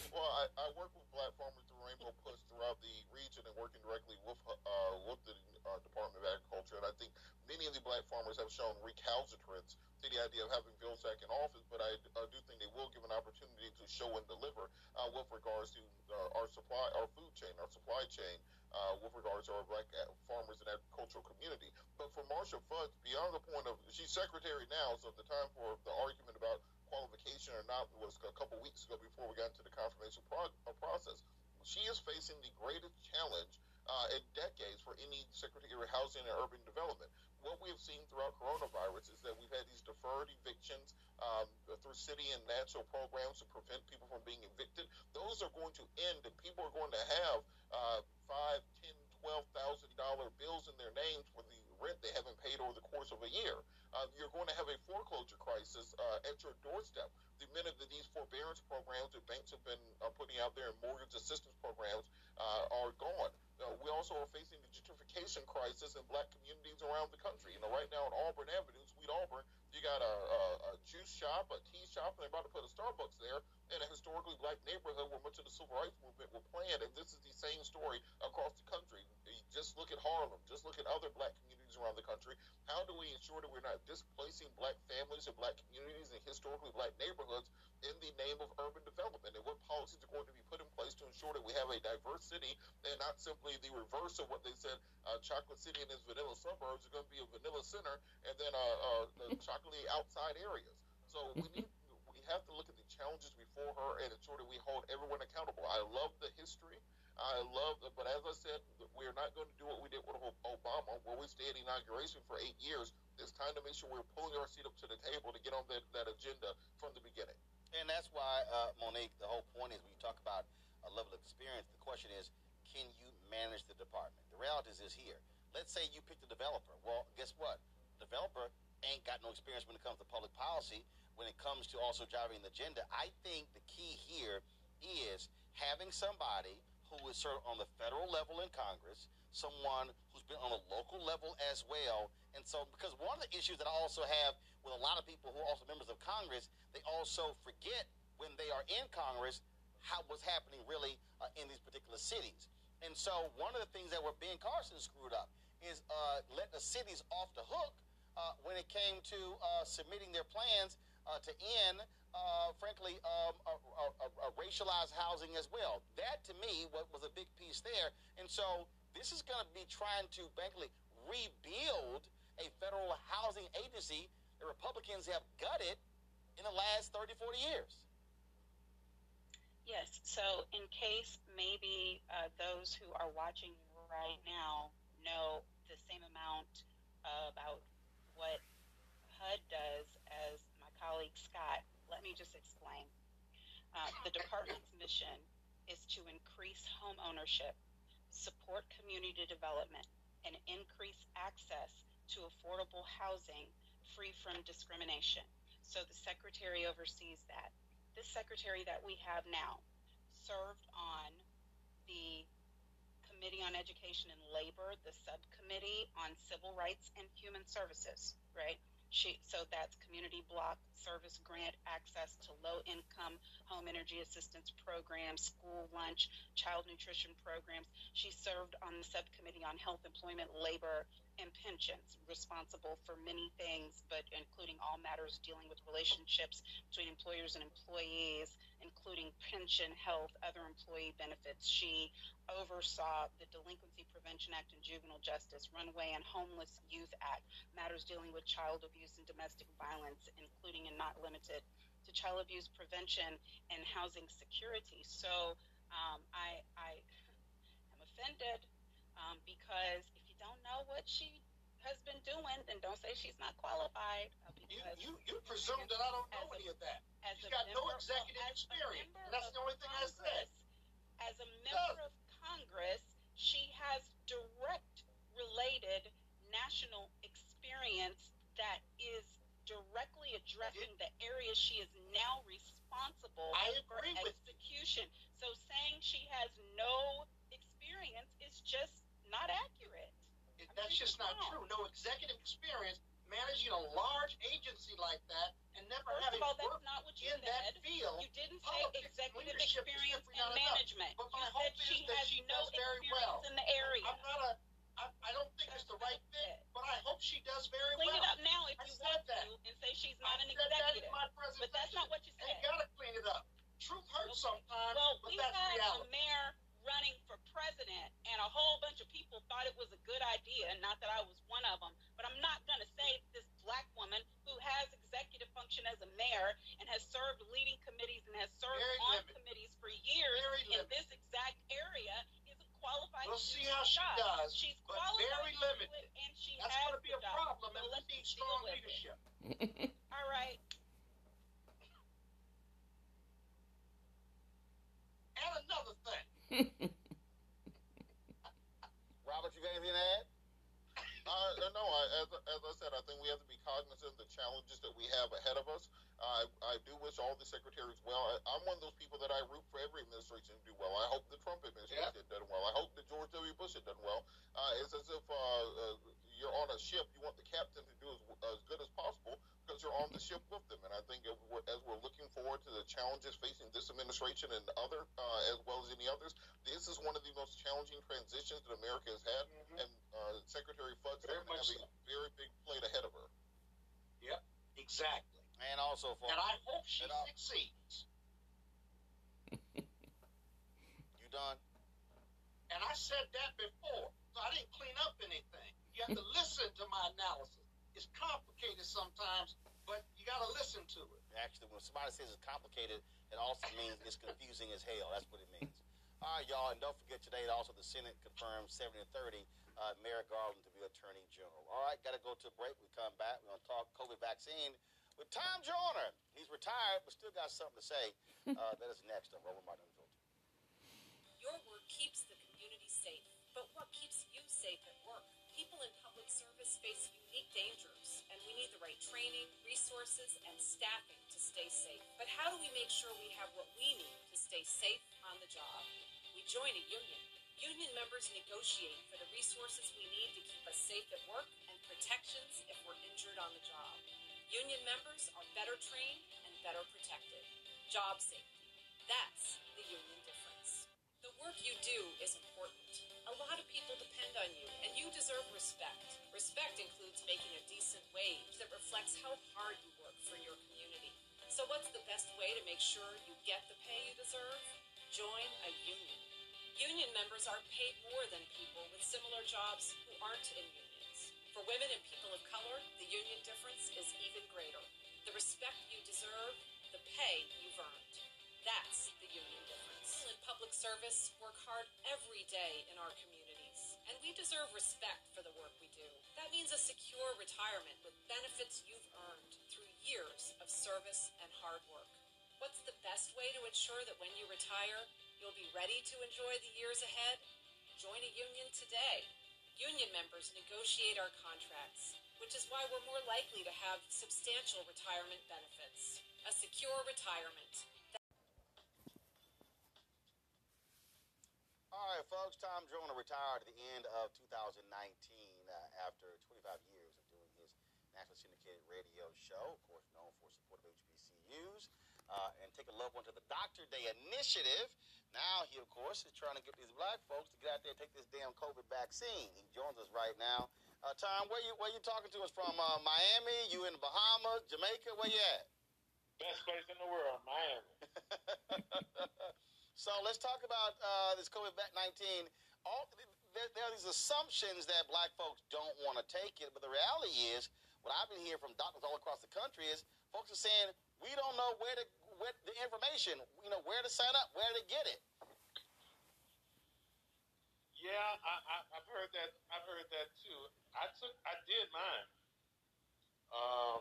Well, I, I work with black farmers through Rainbow Push throughout the region and working directly with uh, with the uh, Department of Agriculture. And I think many of the black farmers have shown recalcitrance to the idea of having Vilsack in office, but I, I do think they will give an opportunity to show and deliver uh, with regards to uh, our supply, our food chain, our supply chain, uh, with regards to our black uh, farmers and agricultural community. But for Marcia Fudge, beyond the point of she's secretary now, so the time for the argument about qualification or not was a couple weeks ago before we got into the confirmation pro- uh, process. She is facing the greatest challenge uh, in decades for any Secretary of Housing and Urban Development. What we have seen throughout coronavirus is that we've had these deferred evictions um, through city and national programs to prevent people from being evicted. Those are going to end, and people are going to have uh, five, ten, twelve thousand dollar bills in their names for the rent they haven't paid over the course of a year. Uh, you're going to have a foreclosure crisis uh, at your doorstep. The minute that these forbearance programs that banks have been uh, putting out there and mortgage assistance programs uh, are gone. Uh, we also are facing the gentrification crisis in black communities around the country. You know, right now in Auburn Avenue, Sweet Auburn, you got a, a, a juice shop, a tea shop, and they're about to put a Starbucks there in a historically black neighborhood where much of the civil rights movement were planned. And this is the same story across the country. Just look at Harlem, just look at other black communities around the country. How do we ensure that we're not displacing black families and black communities and historically black neighborhoods in the name of urban development? And what policies are going to be put in place to ensure that we have a diverse city and not simply the reverse of what they said uh, Chocolate City and its vanilla suburbs are going to be a vanilla center and then uh, uh, the <laughs> chocolatey outside areas. So we need have to look at the challenges before her and ensure that we hold everyone accountable. I love the history. I love, but as I said, we're not going to do what we did with Obama, where we stayed at inauguration for eight years. It's time to make sure we're pulling our seat up to the table to get on that, that agenda from the beginning. And that's why, uh, Monique, the whole point is when you talk about a level of experience, the question is, can you manage the department? The reality is this here. Let's say you pick the developer. Well, guess what? Developer ain't got no experience when it comes to public policy, when it comes to also driving the agenda. I think the key here is having somebody who is served on the federal level in Congress, someone who's been on a local level as well. And so, because one of the issues that I also have with a lot of people who are also members of Congress, they also forget when they are in Congress how what's happening really uh, in these particular cities. And so, one of the things that were Ben Carson screwed up is uh, let the cities off the hook uh, when it came to uh, submitting their plans uh, to end, uh, frankly, um, a, a, a racialized housing as well. That, to me, what was a big piece there. And so, this is going to be trying to, frankly, rebuild a federal housing agency that Republicans have gutted in the last 30, 40 years. Yes. So, in case maybe uh, those who are watching right now know the same amount about what HUD does as colleague Scott, let me just explain. Uh, the department's mission is to increase home ownership, support community development, and increase access to affordable housing free from discrimination. So the secretary oversees that. This secretary that we have now served on the Committee on Education and Labor, the subcommittee on Civil Rights and Human Services, right? She, so that's community block service grant access to low income home energy assistance programs, school lunch, child nutrition programs. She served on the subcommittee on health, employment, labor, and pensions, responsible for many things, but including all matters dealing with relationships between employers and employees, including pension, health, other employee benefits. She oversaw the Delinquency Prevention Act and Juvenile Justice, Runaway and Homeless Youth Act, matters dealing with child abuse and domestic violence, including and not limited to child abuse prevention and housing security. So um, I, I am offended um, because if you don't know what she has been doing, then don't say she's not qualified. uh, You, you, you presume that I don't know As a- any of that. She's got no executive as experience. And that's the only thing I said. Congress, As a member of Congress, she has direct related national experience that is directly addressing the areas she is now responsible I for agree with you. execution. So saying she has no experience is just not accurate. It- That's just not true. No executive experience managing a large agency like that and never First having of all, that's worked not what you in that field. You didn't say executive experience and not enough. management. But You my said hope is she that has she no does very well. in the area. I'm not a. I, I don't think it's the right fit, but I hope she does very Clean well. it up now if I you want that. to and say she's I not an said that in executive. my But that's not what you said. Ain't gotta clean it up. Truth hurts sometimes, Well, but we that's had reality. a mayor running for president, and a whole bunch of people thought it was a good idea. Not that I was one of them, but I'm not going to say this black woman who has executive function as a mayor and has served leading committees and has served Very on limited. committees for years Very in limited. this exact area isn't qualified. We'll see how she job. does, She's but very limited. and she That's has going to be a job. problem, So and we need strong leadership. <laughs> All right. And another thing, Robert, you got anything to add? Uh, no, I, as, as I said, I think we have to be cognizant of the challenges that we have ahead of us. I, I do wish all the secretaries well. I, I'm one of those people that I root for every administration to do well. I hope the Trump administration had done well. I hope the George W. Bush had done well. Uh, it's as if uh, uh, you're on a ship. You want the captain to do as, as good as possible because you're on the ship with them. And I think if we're, as we're looking forward to the challenges facing this administration and other, uh, as well as any others, this is one of the most challenging transitions that America has had. And uh, Secretary Fudge Very has much a very big plate ahead of her. Yep, exactly. And also for And I hope she succeeds. <laughs> you done? And I said that before, so I didn't clean up anything. You have to listen to my analysis. It's complicated sometimes, but you got to listen to it. Actually, when somebody says it's complicated, it also means it's confusing as hell. That's what it means. All right, y'all, and don't forget today also the Senate confirmed 70 to 30 uh, Merrick Garland to be Attorney General. All right, got to go to a break. We come back. We're going to talk COVID vaccine with Tom Joyner. He's retired, but still got something to say. Uh, <laughs> that is next on Roland Martin Unfiltered. Your work keeps the community safe, but what keeps you safe at work? Service face unique dangers, and we need the right training, resources, and staffing to stay safe. But how do we make sure we have what we need to stay safe on the job? We join a union. Union members negotiate for the resources we need to keep us safe at work and protections if we're injured on the job. Union members are better trained and better protected. Job safety. That's the union work you do is important. A lot of people depend on you, and you deserve respect. Respect includes making a decent wage that reflects how hard you work for your community. So, what's the best way to make sure you get the pay you deserve? Join a union. Union members are paid more than people with similar jobs who aren't in unions. For women and people of color, the union difference is even greater. The respect you deserve, the pay you've earned. That's the union public service work hard every day in our communities, And we deserve respect for the work we do. That means a secure retirement with benefits you've earned through years of service and hard work. What's the best way to ensure that when you retire, you'll be ready to enjoy the years ahead? Join a union today. Union members negotiate our contracts, which is why we're more likely to have substantial retirement benefits. A secure retirement. All right, folks. Tom Joyner retired at the end of 2019 uh, after 25 years of doing his national syndicated radio show, of course, known for support of HBCUs, uh, and take a loved one to the Doctor Day initiative. Now he, of course, is trying to get these black folks to get out there and take this damn COVID vaccine. He joins us right now. Uh, Tom, where you where you talking to us from? Uh, Miami? You in the Bahamas? Jamaica? Where you at? Best place in the world, Miami. <laughs> So let's talk about uh, this COVID 19. All there, there are these assumptions that black folks don't want to take it, but the reality is, what I've been hearing from doctors all across the country is, folks are saying we don't know where to where the information, you know, where to sign up, where to get it. Yeah, I, I've heard that. I've heard that too. I took, I did mine. Um,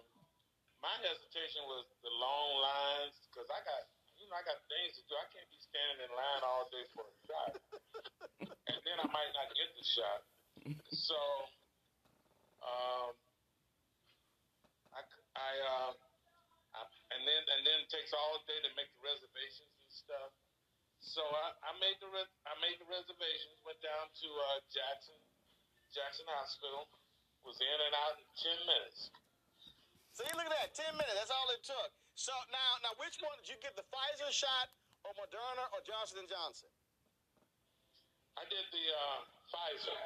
my hesitation was the long lines because I got, you know, I got things to do. I can't be standing in line all day for a shot, <laughs> and then I might not get the shot. So, um, I, I, uh, I, and then and then it takes all day to make the reservations and stuff. So I, I made the res- I made the reservations. Went down to uh, Jackson Jackson Hospital. Was in and out in ten minutes. See, look at that, ten minutes. That's all it took. So now, now, which one did you get? The Pfizer shot, or Moderna, or Johnson and Johnson? I did the uh, Pfizer.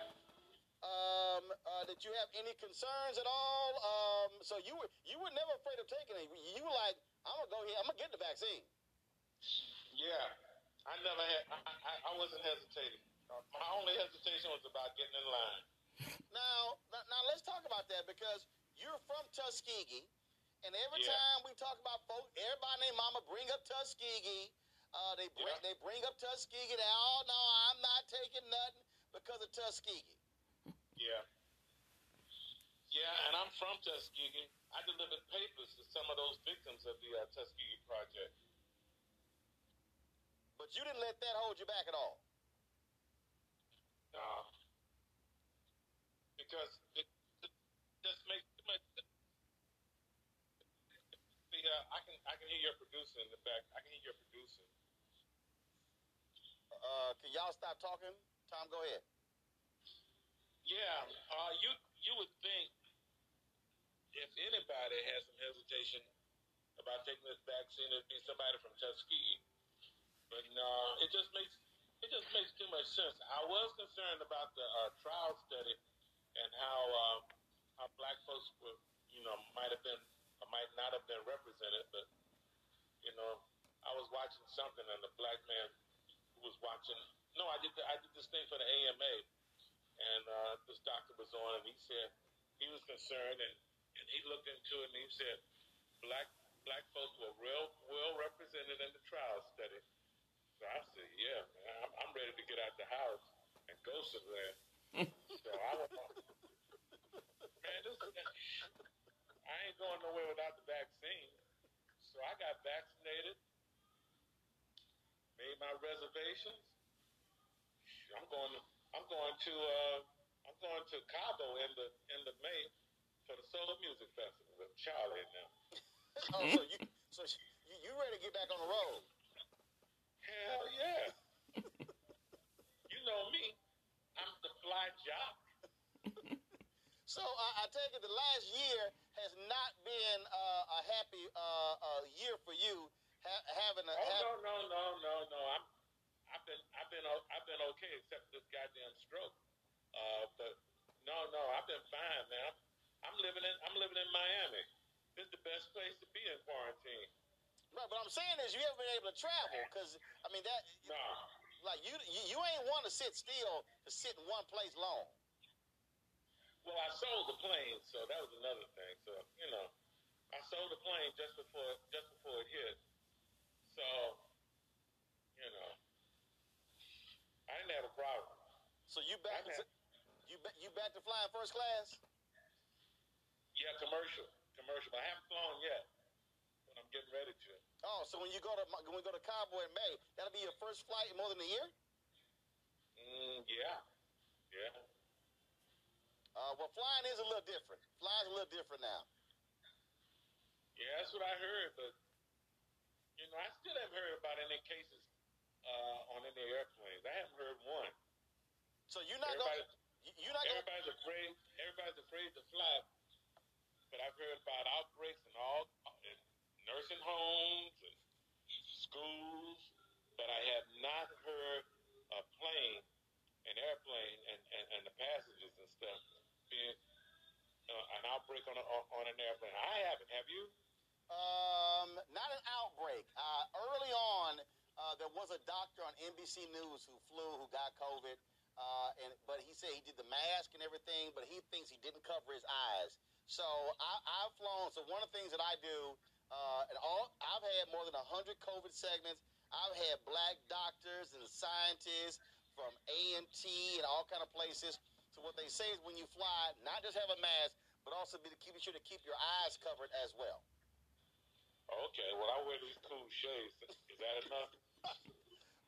Um, uh, did you have any concerns at all? Um, so you were you were never afraid of taking it. You were like, I'm gonna go here. I'm gonna get the vaccine. Yeah, I never had. I, I, I wasn't hesitating. My only hesitation was about getting in line. Now, now, now let's talk about that because you're from Tuskegee, and every Yeah. time we talk about folks, everybody named Mama bring up Tuskegee. Uh, they bring they bring up Tuskegee. They oh no, I'm not taking nothing because of Tuskegee. Yeah. Yeah, and I'm from Tuskegee. I delivered papers to some of those victims of the uh, Tuskegee Project. But you didn't let that hold you back at all. No. Because it, it just makes too much. See, uh, I can I can hear your producer in the back. I can hear your producer. Uh, can y'all stop talking? Tom, go ahead. Yeah, uh, you you would think if anybody has some hesitation about taking this vaccine, it'd be somebody from Tuskegee. But no, it just makes it just makes too much sense. I was concerned about the uh, trial study and how uh, how black folks were, you know, might have been or might not have been represented. But you know, I was watching something, and the black man was watching. No, I did the, I did this thing for the AMA and uh, this doctor was on, and he said he was concerned, and, and he looked into it, and he said black black folks were real well represented in the trial study. So I said, yeah, man, I'm, I'm ready to get out the house and go somewhere. so I was, man, this, I ain't going nowhere without the vaccine. So I got vaccinated, made my reservations. I'm going to I'm going to uh, I'm going to Cabo in the end of May for the Solar Music Festival with Charlie now. <laughs> oh, so you so you, you ready to get back on the road? Hell yeah! <laughs> you know me, I'm the fly jock. So I, I take it the last year has not been uh, a happy uh, uh, year for you ha- having a. Oh no no no no no! I'm I've been I've been I've been okay except for this goddamn stroke. Uh, but no no I've been fine man. I'm, I'm living in I'm living in Miami. This is the best place to be in quarantine. Right, but I'm saying is you haven't been able to travel because I mean that. Like you, you, you ain't want to sit still to sit in one place long. Well, I sold the plane, so that was another thing. So you know, I sold the plane just before just before it hit. So you know, I didn't have a problem. So you back? Ba- you back to flying first class? Yeah, commercial, commercial. But I haven't flown yet, but I'm getting ready to. Oh, so when you go to when we go to Cabo in May, that'll be your first flight in more than a year. Mm, yeah, yeah. Uh, well, flying is a little different. Flying's a little different now. Yeah, that's what I heard, but you know, I still haven't heard about any cases uh, on any airplanes. I haven't heard one. So you're not everybody, gonna you- you're not gonna everybody's afraid. Everybody's afraid to fly, but I've heard about outbreaks in all in nursing homes and schools, but I have not heard a plane, an airplane, and, and, and the passengers and stuff being uh, an outbreak on a, on an airplane. I haven't. Have you? Um, not an outbreak. Uh, early on, uh, there was a doctor on NBC News who flew who got COVID. Uh, and but he said he did the mask and everything, but he thinks he didn't cover his eyes. So I, I've flown. So one of the things that I do, uh, and all I've had more than hundred COVID segments. I've had black doctors and scientists from A and T and all kind of places. So what they say is when you fly, not just have a mask, but also be to keep sure to keep your eyes covered as well. Okay. Well, I wear these cool shades. Is that enough? <laughs>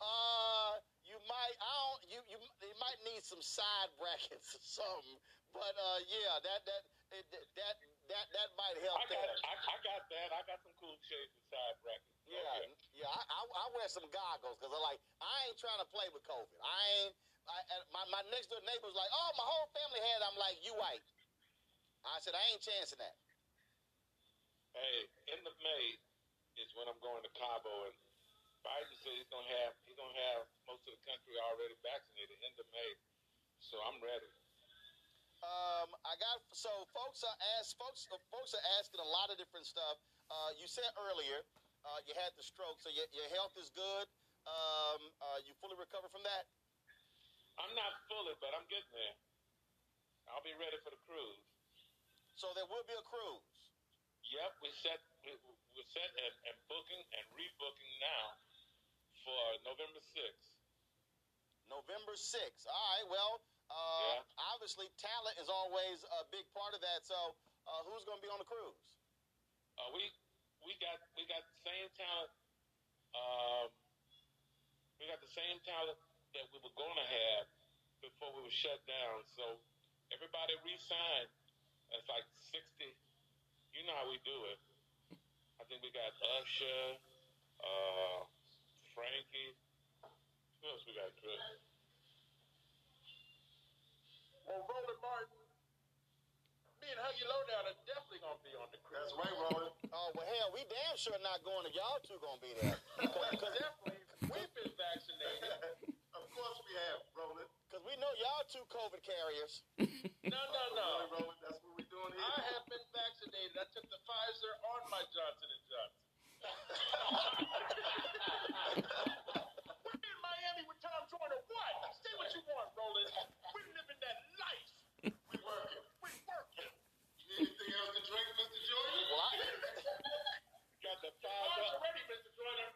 Uh, you might. I don't. You you. They might need some side brackets or something. But uh, yeah, that that it, that that that might help. I got. I, I got that. I got some cool shades and side brackets. Yeah, yeah. I, I, I wear some goggles because I like. I ain't trying to play with COVID. I ain't. I, my my next door neighbor was like, "Oh, my whole family had." it." I'm like, "You white?" I said, "I ain't chancing that." Hey, end of May is when I'm going to Cabo, and Biden said he's gonna have he's gonna have most of the country already vaccinated end of May, so I'm ready. Um, I got so folks are ask folks uh, folks are asking a lot of different stuff. Uh, you said earlier uh, you had the stroke, so your, your health is good. Um, uh, you fully recovered from that. I'm not fully, but I'm getting there. I'll be ready for the cruise. So there will be a cruise. Yep, we set we, we're set and, and booking and rebooking now for November sixth. November 6th. All right. Well, uh, obviously talent is always a big part of that. So uh, who's going to be on the cruise? Uh, we we got we got the same talent. Um, we got the same talent that we were going to have before we were shut down. So everybody re-signed. It's like sixty. You know how we do it. I think we got Usher, uh, Frankie. Who else we got? Chris? Well, Roland Martin, me and Huggy Lowdown are definitely going to be on the cruise. That's right, Roland. Oh well, hell, we damn sure not going. If y'all two going to be there, <laughs> definitely, we've been vaccinated. <laughs> of course we have, Roland. Because we know y'all two COVID carriers. No, no, no. Roland, that's what we're doing I have been vaccinated. I took the Pfizer on my Johnson and Johnson. We're in Miami with Tom Joyner. What? Say what you want, Roland. We're living that life. We working. We working. You need anything else to drink, Mr. Joyner? Well, I, got the Car's already, Mr. Joyner.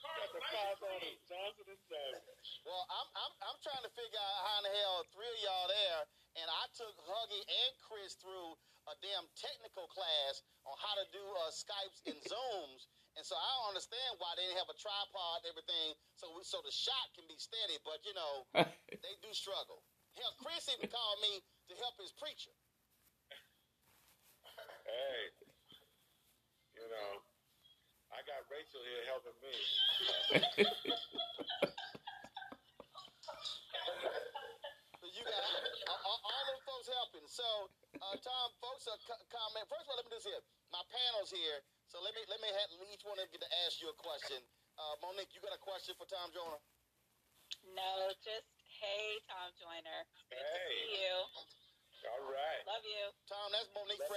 Car's Got the nice five and on clean. it, Johnson and Johnson. Well, I'm, I'm I'm trying to figure out how in the hell three of y'all there, and I took Huggy and Chris through a damn technical class on how to do uh, Skypes and <laughs> Zooms, and so I don't understand why they didn't have a tripod and everything, so we, so the shot can be steady. But you know, <laughs> they do struggle. Hell, Chris even called me to help his preacher. Hey, you know, I got Rachel here helping me. <laughs> You got all, all, all them folks helping. So, uh, Tom, folks are co- comment. First of all, let me do this here. My panel's here, so let me let me have each one of them get to ask you a question. Uh, Monique, you got a question for Tom Joyner? No, just hey, Tom Joyner. Good to Hey. see you. All right. Love you. Tom, that's Monique Love you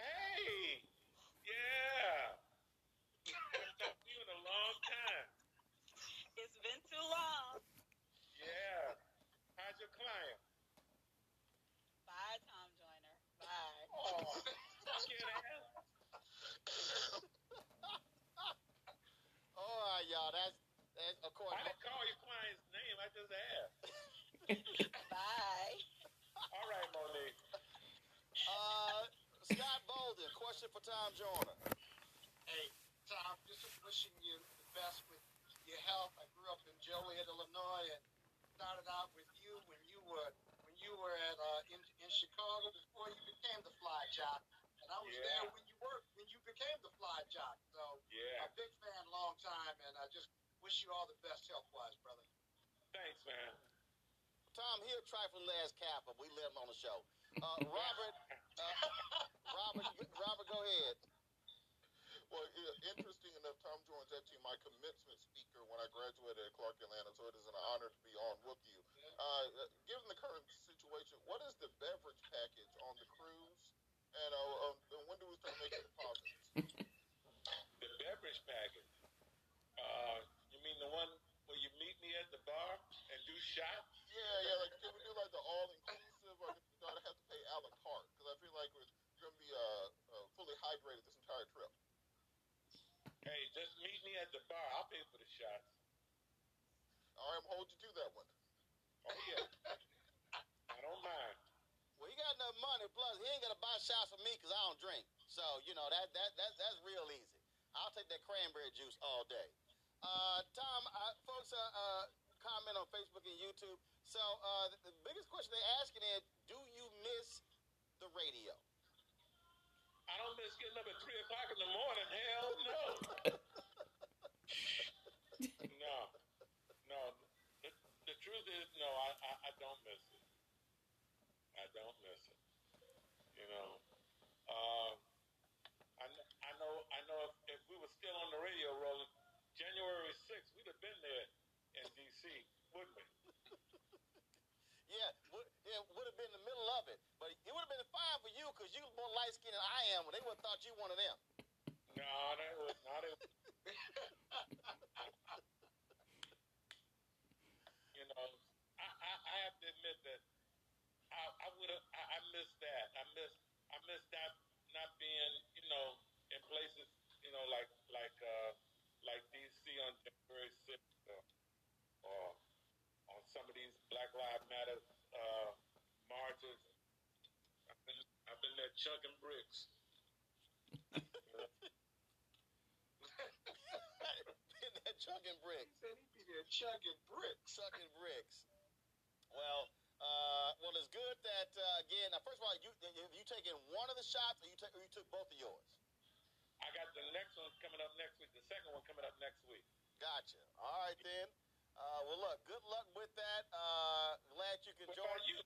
Hey, yeah. Haven't <laughs> talked to you in a long time. <laughs> Oh, All right, y'all. That's that's of course. I didn't call your client's name. I just asked. <laughs> Bye. All right, Monique. Uh, Scott Bolden, question for Tom Joyner. Hey, Tom, just wishing you the best with your health. I grew up in Joliet, Illinois, and started out with you when you were you were at uh, in, in Chicago before you became the fly jock, and I was Yeah. there when you were when you became the fly jock. So Yeah. A big fan, long time, and I just wish you all the best health wise, brother. Thanks, man. Tom, here trifling last cap, but we let him on the show. Uh, <laughs> Robert, uh, Robert, Robert, go ahead. Well, yeah, interesting enough, Tom Joyner actually my commencement speaker when I graduated at Clark Atlanta, so it is an honor to be on with you. Uh, given the current situation, what is the beverage package on the cruise, and, uh, um, and when do we start making deposits? <laughs> The beverage package. Uh, you mean the one where you meet me at the bar and do shots? Yeah, yeah. Like, can we do like the all inclusive, or do I have to pay a la carte? Because I feel like we're, you're gonna be uh, uh, fully hydrated this entire trip. Hey, just meet me at the bar. I'll pay for the shots. All right, I'm hold you to that one. Oh yeah. I don't mind. Well, he got enough money. Plus, he ain't gonna buy shots for me because I don't drink. So you know that that that that's real easy. I'll take that cranberry juice all day. Uh, Tom, uh, folks, uh, uh, comment on Facebook and YouTube. So uh, the, the biggest question they're asking is, do you miss the radio? I don't miss getting up at three o'clock in the morning. Hell no, no. The, the truth is, no. I, I, I don't miss it. I don't miss it. You know. Uh, I, kn- I know. I know. If, if we were still on the radio rolling, January sixth, we'd have been there in D.C., wouldn't we? Yeah, would, yeah, would have been in the middle of it, but it would have been fine for you because you more light skinned than I am. They would have thought you one of them. No, that was not it. you know, I, I, I have to admit that I, I would have I, I missed that. I miss I miss that not being, you know, in places, you know, like like uh like DC on January sixth or, or on some of these Black Lives Matter uh marches. I've been I've been there chugging bricks. in that chugging bricks. He said he'd be there chugging bricks. Chugging bricks. Well, uh, well, it's good that uh, again. Now, first of all, you have you taken one of the shots, or you, ta- or you took both of yours? I got the next one coming up next week. The second one coming up next week. Gotcha. All right then. Uh, well, look. Good luck with that. Uh, glad you can What join. about you?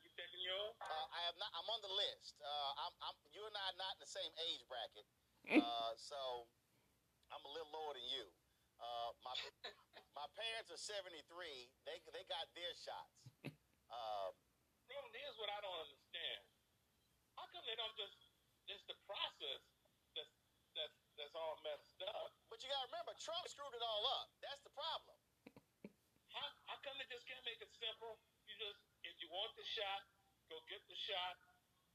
You taking yours? Uh, I have not. I'm on the list. Uh, I'm, I'm. You and I are not in the same age bracket. <laughs> Uh, so I'm a little lower than you. Uh, my <laughs> my parents are 73. They they got their shots. <laughs> Um, Problem is what I don't understand. How come they don't just it's the process that's that's that's all messed up? but you gotta remember, Trump screwed it all up. That's the problem. <laughs> How how come they just can't make it simple? You just if you want the shot, go get the shot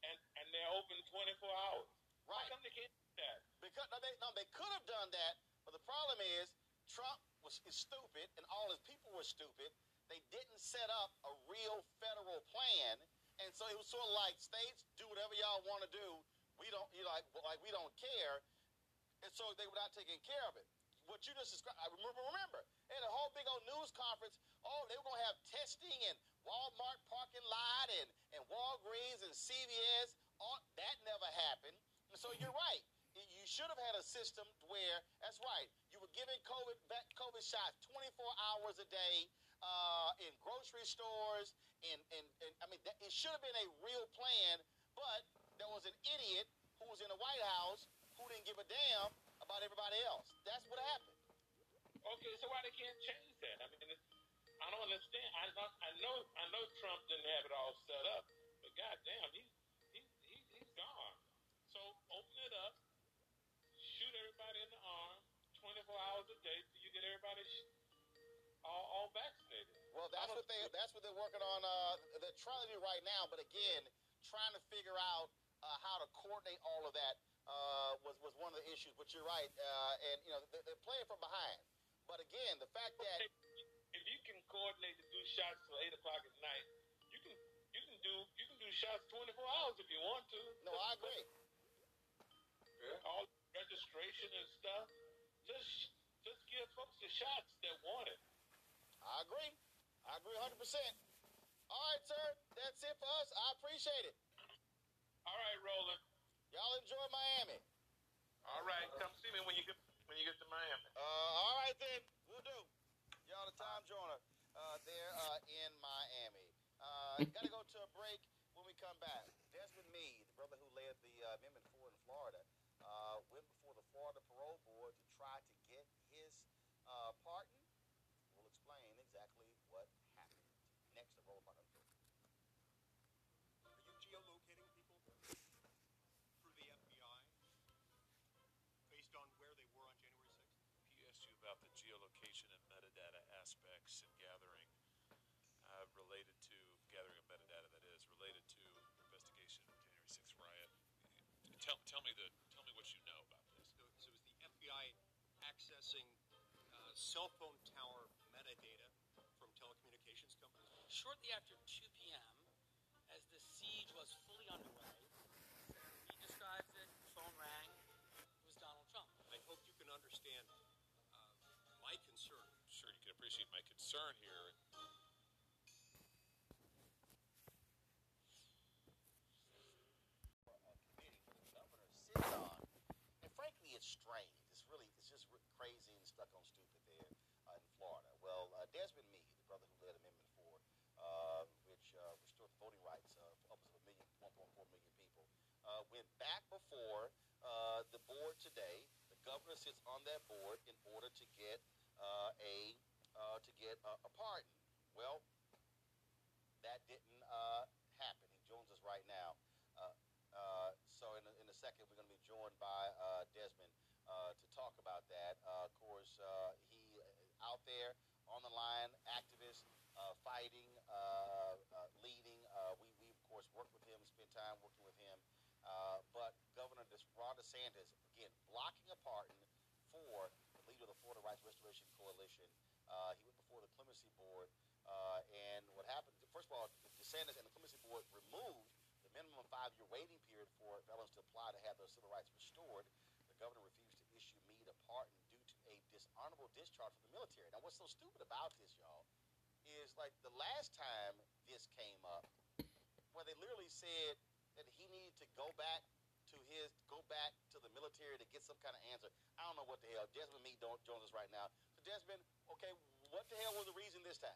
and and they're open twenty four hours. Right. How come they can't do that? Because no, they, no, they could have done that, but the problem is Trump was stupid, and all his people were stupid. They didn't set up a real federal plan, and so it was sort of like states do whatever y'all want to do. We don't, you know, like, like we don't care, and so they were not taking care of it. What you just described, I remember, remember, they had a whole big old news conference. Oh, they were going to have testing and Walmart parking lot and, and Walgreens and CVS. All, that never happened. And so you're right. You- should have had a system where, that's right, you were giving COVID, COVID shots 24 hours a day uh, in grocery stores. And, and, and I mean, that, it should have been a real plan, but there was an idiot who was in the White House who didn't give a damn about everybody else. That's what happened. Okay, so why they can't change that? I mean, I don't understand. I know, I know, I know Trump didn't have it all set up, but goddamn, he's, he's gone. So open it up, shoot everybody in the arm, 24 hours a day till you get everybody sh- all, all vaccinated. Well, that's what they that's what they're working on. Uh, they're trying to do right now, but again, trying to figure out uh, how to coordinate all of that uh, was was one of the issues. But you're right, uh, and you know they're, they're playing from behind. But again, the fact that If you can coordinate to do shots till eight o'clock at night, you can you can do you can do shots 24 hours if you want to. no, I agree. all registration and stuff. Shots that want it. I agree. I agree 100%. All right, sir. That's it for us. I appreciate it. All right, Roland. Y'all enjoy Miami. All right, come see me when you get when you get to Miami. Uh, all right then. We'll do. Y'all the Tom Joyner uh, there uh, in Miami. Uh, gotta go to a break when we come back. Desmond Meade, the brother who led the uh, Amendment 4 in Florida, uh, went before the Florida Parole Board to try to pardon. We'll explain exactly what happened. Next, the Roland Martin Report. Are you geolocating people through the FBI based on where they were on January 6th? He asked you about the geolocation and metadata aspects and gathering uh, related to gathering of metadata that is related to investigation of January 6th riot. Tell, tell me the tell me what you know about this. So, so is the FBI accessing cell phone tower metadata from telecommunications companies? Shortly after 2 p.m., as the siege was fully underway, he describes it, phone rang, it was Donald Trump. I hope you can understand uh, my concern. Sure, you can appreciate my concern here. sits on. And frankly, it's strange. It's really, it's just r- crazy and stuck on stupid there uh, in Florida. Well, uh, Desmond Meade, the brother who led Amendment 4, uh, which uh, restored the voting rights of of a million, 1.4 million people, uh, went back before uh, the board today. The governor sits on that board in order to get uh, a uh, to get a, a pardon. Well, that didn't happen. He joins us right now. So in a, in a second, we're going to be joined by Desmond to talk about that. Of course, he out there on the line, activist, uh, fighting, uh, uh, leading. Uh, we, we of course work with him, spend time working with him. Uh, but Governor Ron DeSantis again blocking a pardon for the leader of the Florida Rights Restoration Coalition. He went before the clemency board, and what happened? First of all, DeSantis and the clemency board removed the minimum five-year waiting period for felons to apply to have their civil rights restored. The governor refused to issue Meade a pardon dishonorable discharge from the military. Now, what's so stupid about this, y'all, is like the last time this came up, where they literally said that he needed to go back to his go back to the military to get some kind of answer. I don't know what the hell. Desmond Meade don't joins us right now. So Desmond, okay, what the hell was the reason this time?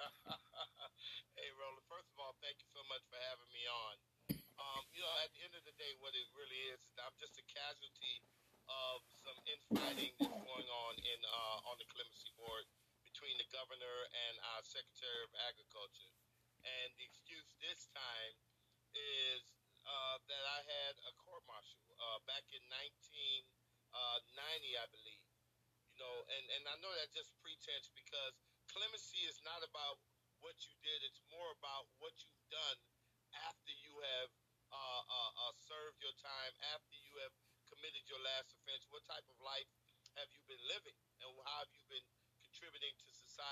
<laughs> hey, Roland. First of all, thank you so much for having me on. Um, you know, at the end of the day, what it really is I'm just a casualty of some infighting that's going on in uh, on the clemency board between the governor and our Secretary of Agriculture. And the excuse this time is uh, that I had a court martial uh, back in 1990, I believe. You know, and, and I know that's just pretense because clemency is not about what you did. It's more about what you've done after you have uh, uh, uh, served your time, after you have committed your last offense. What type of life have you been living, and how have you been contributing to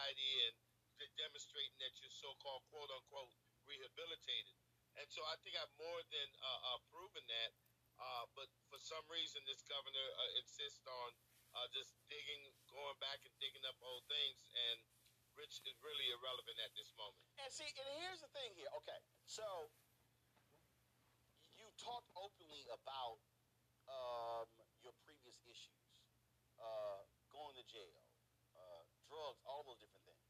society and de- demonstrating that you're so-called "quote unquote" rehabilitated? And so I think I've more than uh, uh, proven that. Uh, but for some reason, this governor uh, insists on uh, just digging, going back and digging up old things, and Rich is really irrelevant at this moment. And see, and here's the thing here. Okay, so you talked openly about um, your previous issues, uh, going to jail, drugs, all those different things.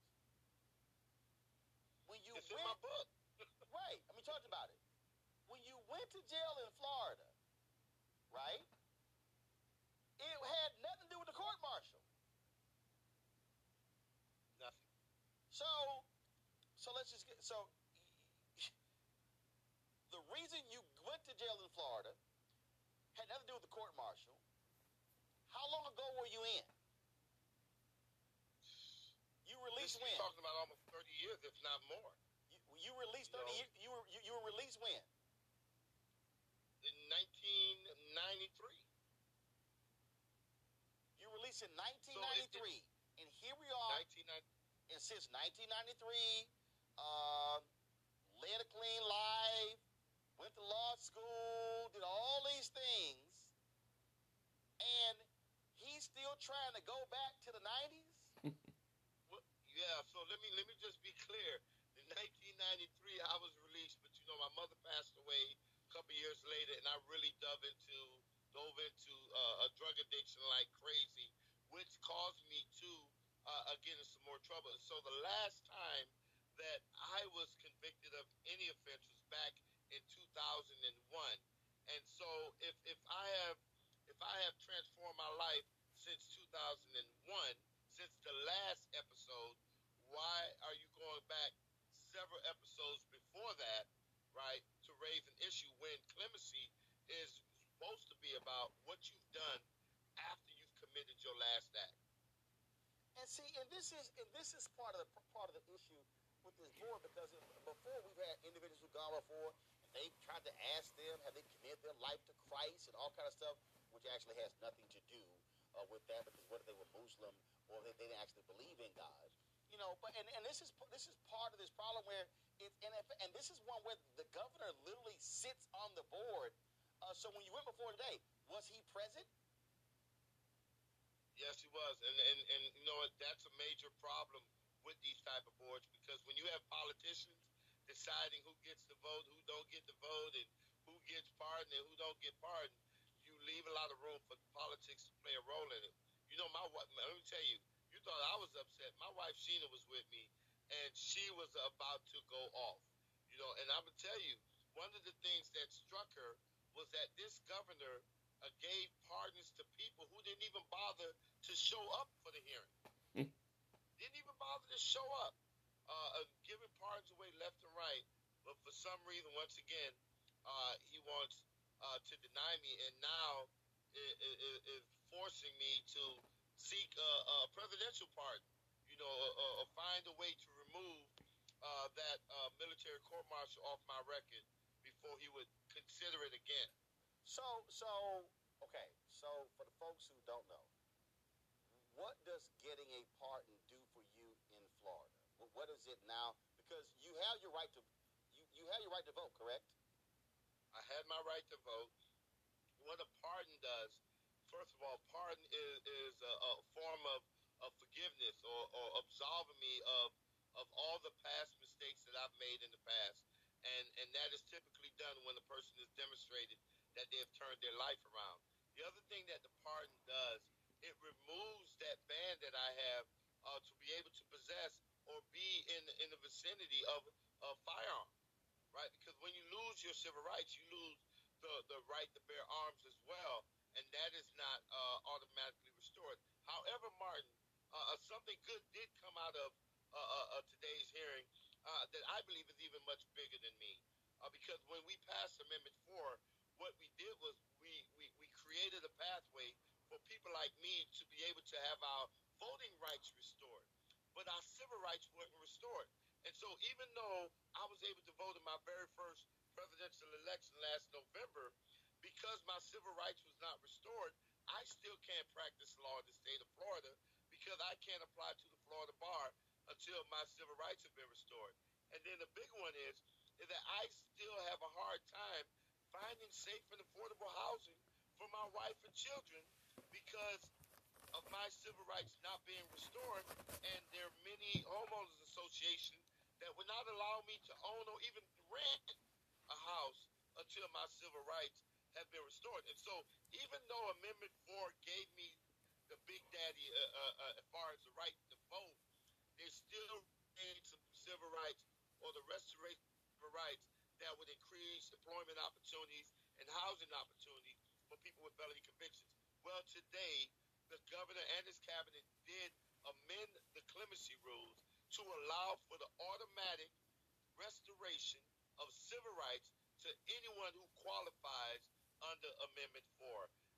When you It's went, in my book. <laughs> right? I mean, talked about it. When you went to jail in Florida, right? It had nothing to do with the court martial. Nothing. So, so let's just get so. <laughs> The reason you went to jail in Florida had nothing to do with the court martial. How long ago were you in? released when? Talking about almost thirty years, if not more. You, you released thirty. You, know, you, you were you, you were released when? In nineteen ninety three. You released in nineteen ninety three, so and here we are. And since nineteen ninety three, uh, led a clean life, went to law school, did all these things, and he's still trying to go back to the nineties. Yeah, so let me let me just be clear. In 1993, I was released, but you know my mother passed away a couple years later, and I really dove into dove into uh, a drug addiction like crazy, which caused me to uh, uh, get some more trouble. So the last time that I was convicted of any offense was back in 2001, and so if if I have if I have transformed my life since 2001, since the last episode, why are you going back several episodes before that, right, to raise an issue when clemency is supposed to be about what you've done after you've committed your last act? And see, and this is and this is part of the part of the issue with this board because before we've had individuals who've gone before and they've tried to ask them have they committed their life to Christ and all kind of stuff, which actually has nothing to do uh, with that because if they were Muslim or they, they didn't actually believe in God, you know? But and, and this is this is part of this problem where it and and this is one where the governor literally sits on the board. Uh, so when you went before today, was he present? Yes, he was, and and and you know? That's a major problem with these type of boards because when you have politicians deciding who gets the vote, who don't get the vote, and who gets pardoned and who don't get pardoned, you leave a lot of room for politics to play a role in it. You know, my wife. Let me tell you, you thought I was upset. My wife Sheena was with me, and she was about to go off. You know, and I'm gonna tell you, one of the things that struck her was that this governor uh, gave pardons to people who didn't even bother to show up for the hearing. didn't even bother to show up. Uh, uh, giving pardons away left and right. But for some reason, once again, uh, he wants uh, to deny me, and now forcing me to seek a, a presidential pardon. You know, or, or find a way to remove uh, that uh, military court martial off my record before he would consider it again. So, so okay. So, for the folks who don't know, what does getting a pardon do for you in Florida? What, what is it now? Because you have your right to you, you have your right to vote, correct? I had my right to vote. What a pardon does, first of all, pardon is, is a, a form of, of forgiveness or, or absolving me of of all the past mistakes that I've made in the past. And and that is typically done when a person has demonstrated that they have turned their life around. The other thing that the pardon does, it removes that ban that I have uh, to be able to possess or be in in the vicinity of a firearm, right? Because when you lose your civil rights, you lose the the right to bear arms as well, and that is not uh, automatically restored. However, Martin, uh, uh something good did come out of uh, uh, uh, today's hearing that I believe is even much bigger than me. Because when we passed Amendment 4, what we did was we, we, we created a pathway for people like me to be able to have our voting rights restored. But our civil rights weren't restored. And so even though I was able to vote in my very first presidential election last November, because my civil rights was not restored, I still can't practice law in the state of Florida because I can't apply to the Florida bar until my civil rights have been restored. And then the big one is, is that I still have a hard time finding safe and affordable housing for my wife and children because of my civil rights not being restored. And there are many homeowners associations that would not allow me to own or even rent a house until my civil rights have been restored. And so even though Amendment 4 gave me the big daddy uh, uh, uh, as far as the right to vote, there's still some civil rights or the restoration of rights that would increase employment opportunities and housing opportunities for people with felony convictions. Well, today, the governor and his cabinet did amend the clemency rules to allow for the automatic restoration of civil rights to anyone who qualifies under Amendment 4.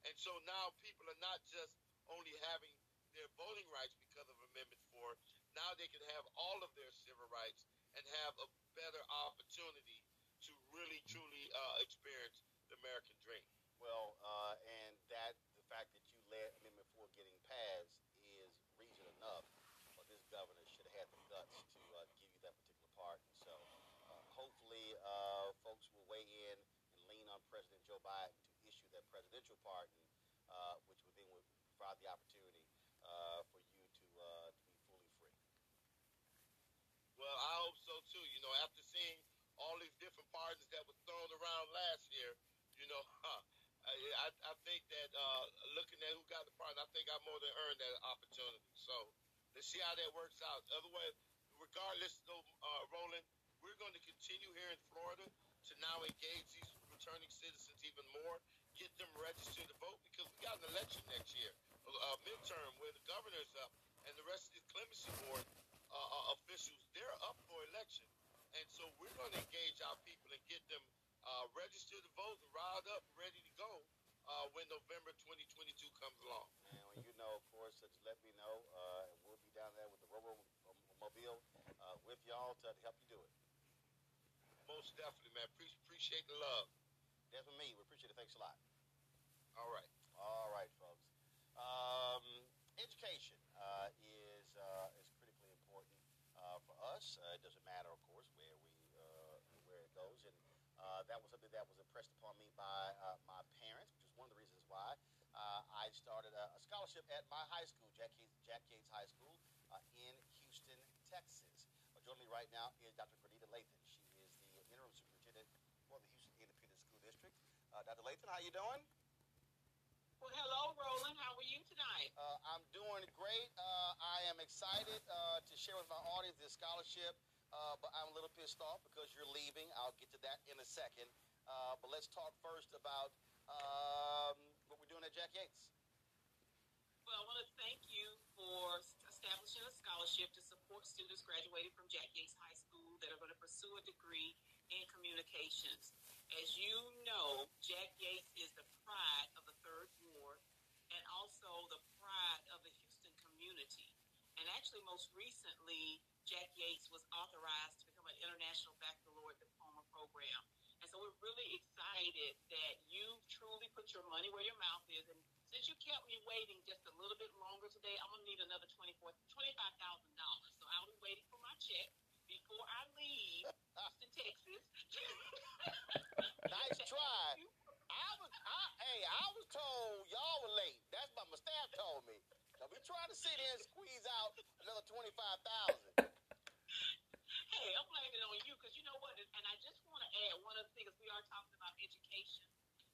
And so now people are not just only having their voting rights because of Amendment 4, now they can have all of their civil rights and have a better opportunity to really truly uh, experience the American dream. Well, uh, and that the fact that you led Amendment 4 getting passed President Joe Biden to issue that presidential pardon, uh, which would then provide the opportunity uh, for you to, uh, to be fully free. Well, I hope so too. You know, after seeing all these different pardons that were thrown around last year, you know, <laughs> huh, I, I, think that uh, looking at who got the pardon, I think I more than earned that opportunity. So let's see how that works out. Otherwise, regardless, though, uh, Roland, we're going to continue here in Florida to now engage these returning citizens even more, get them registered to vote because we got an election next year, a uh, midterm where the governor's up and the rest of the clemency board uh, uh, officials, they're up for election. And so we're going to engage our people and get them uh, registered to vote and riled up, ready to go uh, when November 2022 comes along. And when you know, of course, just let me know. Uh, we'll be down there with the Robo Mobile uh, with y'all to help you do it. Most definitely, man. Pre- appreciate the love. That's for me. We appreciate it. Thanks a lot. All right. All right, folks. Um, education uh, is uh, is critically important uh, for us. Uh, it doesn't matter, of course, where we uh, where it goes, and uh, that was something that was impressed upon me by uh, my parents, which is one of the reasons why uh, I started a, a scholarship at my high school, Jack Yates, Jack Yates High School, uh, in Houston, Texas. Uh, joining me right now is Dr. Grenita Lathan. She is the interim superintendent for the Houston Independent School District. Uh, Dr. Lathan, how you doing? Well, hello, Roland. How are you tonight? Uh, I'm doing great. Uh, I am excited uh, to share with my audience this scholarship, uh, but I'm a little pissed off because you're leaving. I'll get to that in a second. Uh, but let's talk first about um, what we're doing at Jack Yates. Well, I want to thank you for establishing a scholarship to support students graduating from Jack Yates High School that are going to pursue a degree in communications. As you know, Jack Yates is the pride of the third ward and also the pride of the Houston community. And actually, most recently, Jack Yates was authorized to become an international baccalaureate diploma program. And so we're really excited that you truly put your money where your mouth is. And since you kept me waiting just a little bit longer today, I'm going to need another $24,000, $25,000. So I'll be waiting for my check before I leave Houston, Texas. nice try. I was, I, hey, I was told y'all were late. That's what my staff told me. So we trying to sit here and squeeze out another twenty five thousand. Hey, I'm blaming it on you because you know what? And I just want to add one other thing because we are talking about education.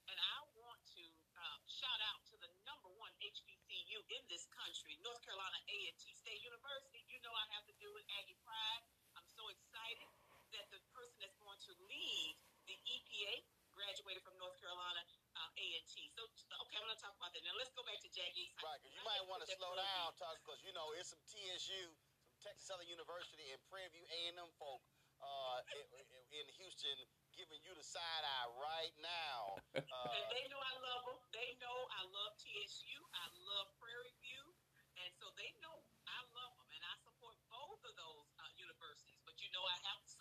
And I want to uh, shout out to the number one HBCU in this country, North Carolina A&T State University. You know I have to do with Aggie Pride. I'm so excited that the person that's going to lead the EPA graduated from North Carolina uh, A&T. So, okay, I'm going to talk about that. Now, let's go back to Jack Yates. Right, because you might want to slow down, talk because you know it's some TSU, some Texas Southern University, and Prairie View A&M folk uh, in, in Houston giving you the side eye right now. Uh, and they know I love them. They know I love TSU. I love Prairie View, and so they know I love them, and I support both of those uh, universities. But you know I have to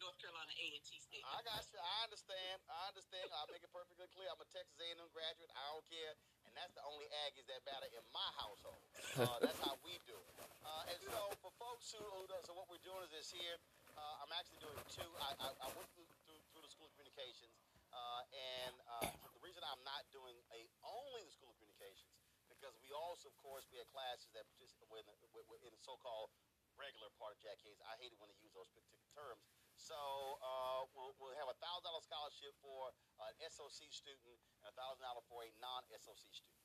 North Carolina A&T State. I got you. I understand. I understand. I'll make it perfectly clear. I'm a Texas A&M graduate. I don't care, and that's the only Aggies that matter in my household. Uh, <laughs> that's how we do it. Uh, and so for folks who, who do, so what we're doing is this here. Uh, I'm actually doing two. I, I, I went through, through, through the School of Communications, uh, and uh, the reason I'm not doing a only the School of Communications because we also, of course, we had classes that participate in the so-called regular part of Jack Yates. I hate it when they use those particular terms. So uh, we'll, we'll have a thousand dollar scholarship for an SOC student and a thousand dollar for a non-SOC student.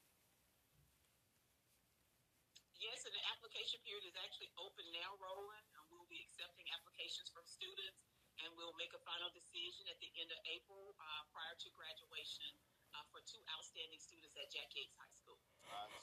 Yes, and the application period is actually open now, Roland. And we'll be accepting applications from students, and we'll make a final decision at the end of April uh, prior to graduation uh, for two outstanding students at Jack Yates High School.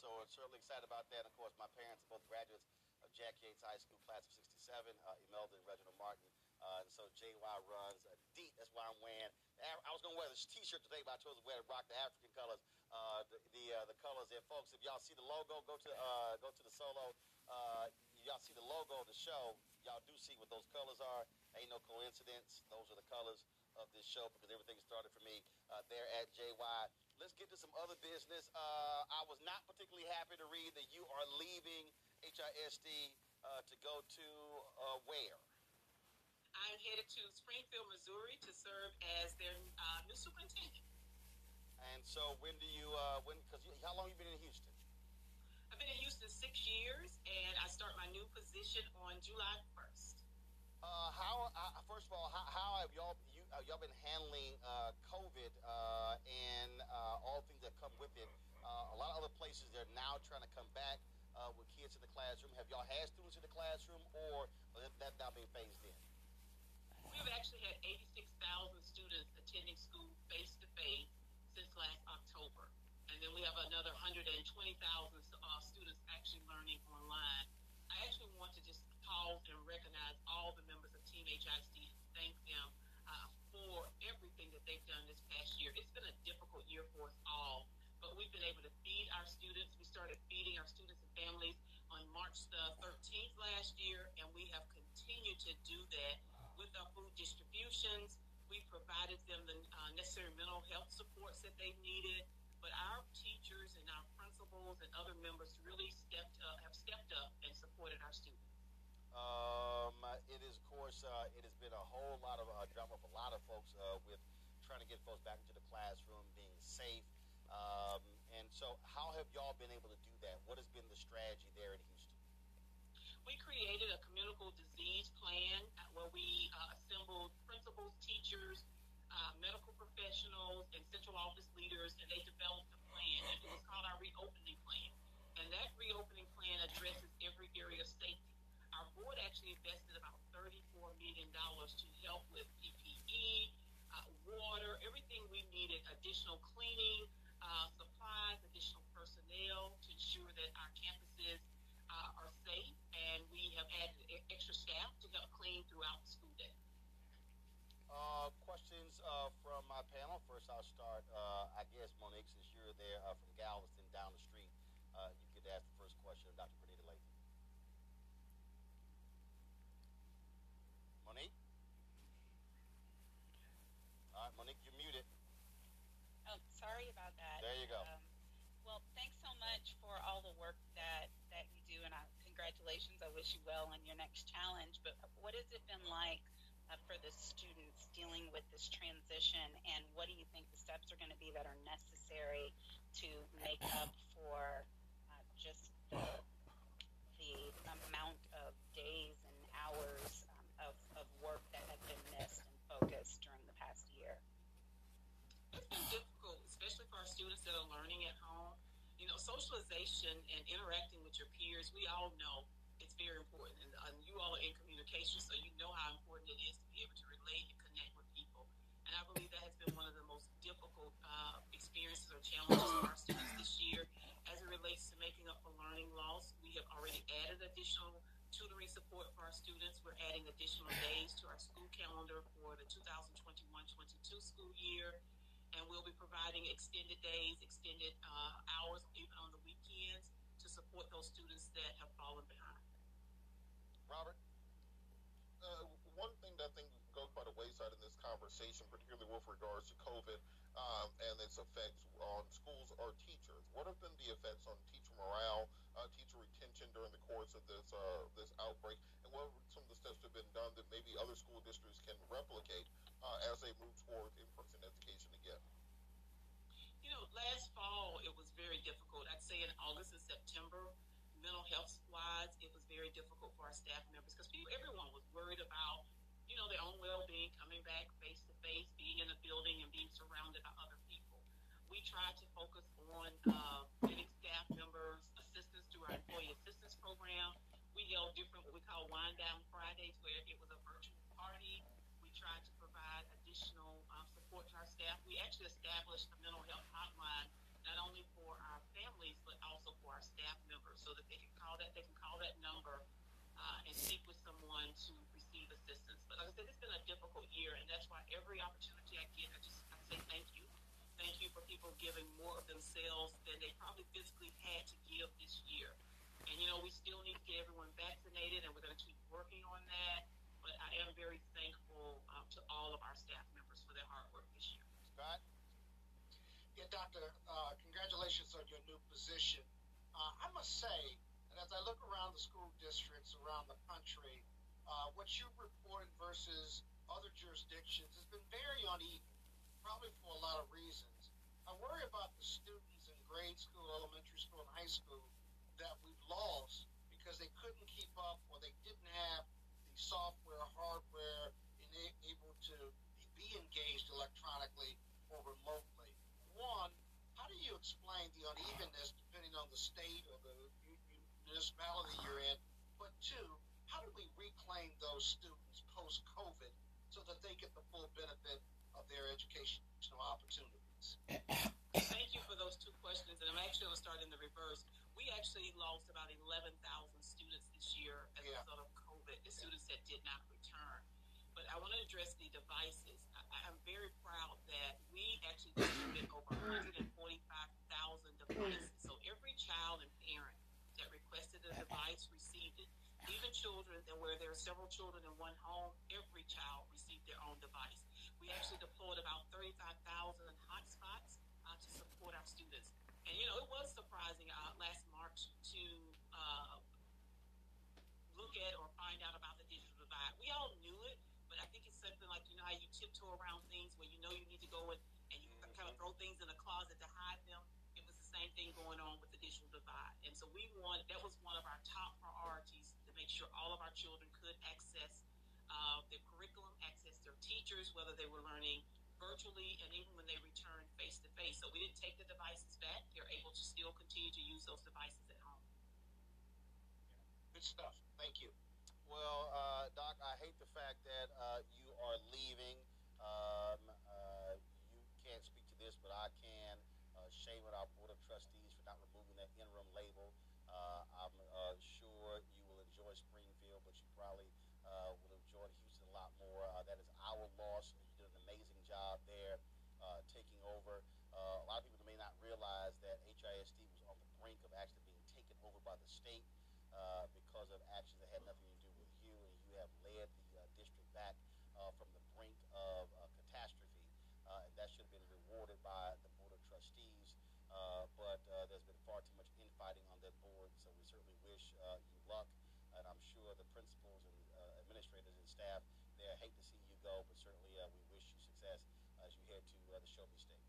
So I'm certainly excited about that. Of course, my parents are both graduates Jack Yates High School, class of '67. Uh, Emelda and Reginald Martin. Uh, and so JY runs a deep. That's why I'm wearing. I was gonna wear this T-shirt today, but I chose to wear to rock the African colors. Uh, the the, uh, the colors there, folks. If y'all see the logo, go to uh, go to the solo. Uh, y'all see the logo of the show. Y'all do see what those colors are. Ain't no coincidence. Those are the colors of this show because everything started for me uh, there at JY. Let's get to some other business. I was not particularly happy to read that you are leaving HISD uh, to go to uh, where? I'm headed to Springfield, Missouri to serve as their uh, new superintendent. And so, when do you, uh, when, because how long have you been in Houston? I've been in Houston six years, and I start my new position on July 1st. Uh, how, uh, first of all, how, how have y'all, you, uh, y'all been handling uh, COVID uh, and uh, all things that come with it. Uh, a lot of other places they're now trying to come back uh, with kids in the classroom. Have y'all had students in the classroom, or is that now being phased in? We've actually had 86,000 students attending school face to face since last October. And then we have another 120,000 uh, students actually learning online. I actually want to just pause and recognize all the members of Team HISD and thank them uh, for everything that they've done this past year. It's been a difficult year for us all, but we've been able to feed our students. We started feeding our students and families on March the 13th last year, and we have continued to do that with our food distributions. We provided them the uh, necessary mental health supports that they needed. But our teachers and our principals and other members really stepped up, have stepped up and supported our students. Um, it is, of course, uh, it has been a whole lot of uh, drama for a lot of folks uh, with trying to get folks back into the classroom, being safe. Um, and so, how have y'all been able to do that? What has been the strategy there in Houston? We created a communicable disease plan where we uh, assembled principals, teachers, uh, medical professionals, and central office leaders, and they developed a plan. And it was called our reopening plan. And that reopening plan addresses every area of safety. Our board actually invested about $34 million to help with PPE, uh, water, everything we needed, additional cleaning ensure that our campuses uh, are safe. And we have e- extra staff to help clean throughout the school day. Uh, questions uh, from my panel. First, I'll start, uh, I guess, Monique, since you're there uh, from Galveston down the street, uh, you could ask the first question of Dr. Grenita Lathan. Monique? All right, Monique, you're muted. Oh, sorry about that. There you go. Um, well, thanks so much for all the work that that you do, and I, congratulations. I wish you well on your next challenge. But what has it been like uh, for the students dealing with this transition, and what do you think the steps are going to be that are necessary to make up for uh, just the the amount of days and hours um, of, of work that have been missed and focused during the past year? It's been difficult, especially for our students that are learning at home. Know, socialization and interacting with your peers, we all know it's very important. And um, you all are in communication, so you know how important it is to be able to relate and connect with people. And I believe that has been one of the most difficult uh, experiences or challenges for our students this year. As it relates to making up for learning loss, we have already added additional tutoring support for our students. We're adding additional days to our school calendar for the 2021-22 school year. And we'll be providing extended days, extended uh, hours, even on the weekends, to support those students that have fallen behind. Robert? Uh, one thing that I think goes by the wayside in this conversation, particularly with regards to COVID um, and its effects on schools or teachers. What have been the effects on morale, uh, teacher retention during the course of this uh, this outbreak, and what some of the steps have been done that maybe other school districts can replicate uh, as they move towards in-person education again? You know, last fall it was very difficult. I'd say in August and September, mental health wise, it was very difficult for our staff members because everyone was worried about, you know, their own well-being, coming back face to face, being in a building and being surrounded by other people. We tried to focus on uh, giving staff members assistance through our employee assistance program. We held different what we call wind down Fridays, where it was a virtual party. We tried to provide additional um, support to our staff. We actually established a mental health hotline not only for our families but also for our staff members, so that they can call that they can call that number uh, and speak with someone to receive assistance. But like I said, it's been a difficult year, and that's why every opportunity I get, I just I say thank you, thank you for people giving more of themselves than they probably physically had to give this year. And you know, we still need to get everyone vaccinated, and we're going to keep working on that. But I am very thankful um, to all of our staff members for their hard work this year. Scott? Yeah, Doctor, uh, congratulations on your new position. Uh, I must say, that as I look around the school districts around the country, uh, what you've reported versus other jurisdictions has been very uneven, probably for a lot of reasons. I worry about the students in grade school, elementary school, and high school that we've lost because they couldn't keep up or they didn't have the software, hardware, and able to be engaged electronically or remotely. One, how do you explain the unevenness depending on the state or the mu- mu- municipality you're in? But two, how do we reclaim those students post COVID so that they get the full benefit of their educational opportunities? <coughs> Thank you for those two questions, and I'm actually going to start in the reverse. We actually lost about 11,000 students this year as a result of COVID, the students that did not return. But I want to address the devices. I, I'm very proud that we actually distributed over 145,000 devices. Hmm. So every child and parent that requested a device received it. Even children, and where there are several children in one home, every child received their own device. We actually deployed about 35,000 hotspots uh, to support our students. And you know, it was surprising uh, last March to uh, look at or find out about the digital divide. We all knew it, but I think it's something like you know how you tiptoe around things where you know you need to go and, and you kind of throw things in a closet to hide them. It was the same thing going on with the digital divide, wanted that was one of our top priorities to make sure all of our children could access uh, their curriculum, access their teachers, whether they were learning virtually and even when they returned face to face. So we didn't take the devices back; they're able to still continue to use those devices at home. Good stuff. Thank you. Well, uh, Doc, I hate the fact that uh, you are leaving. Um, uh, you can't speak to this, but I can. Uh, shame on our board of trustees for not removing that interim label. Uh, sure you will enjoy Springfield, but you probably uh, will enjoy Houston a lot more. Uh, that is our loss. You did an amazing job there, uh, taking over. Uh, a lot of people may not realize that HISD was on the brink of actually being taken over by the state uh, because of actions that had nothing to do with you, and you have led the uh, district back from the brink of catastrophe, and that should have been rewarded by the board of trustees. But there's been far too much infighting on that board, so we certainly wish uh, you luck, and I'm sure the principals and uh, administrators and staff there hate to see you go, but certainly uh, we wish you success as you head to uh, the Show Me State.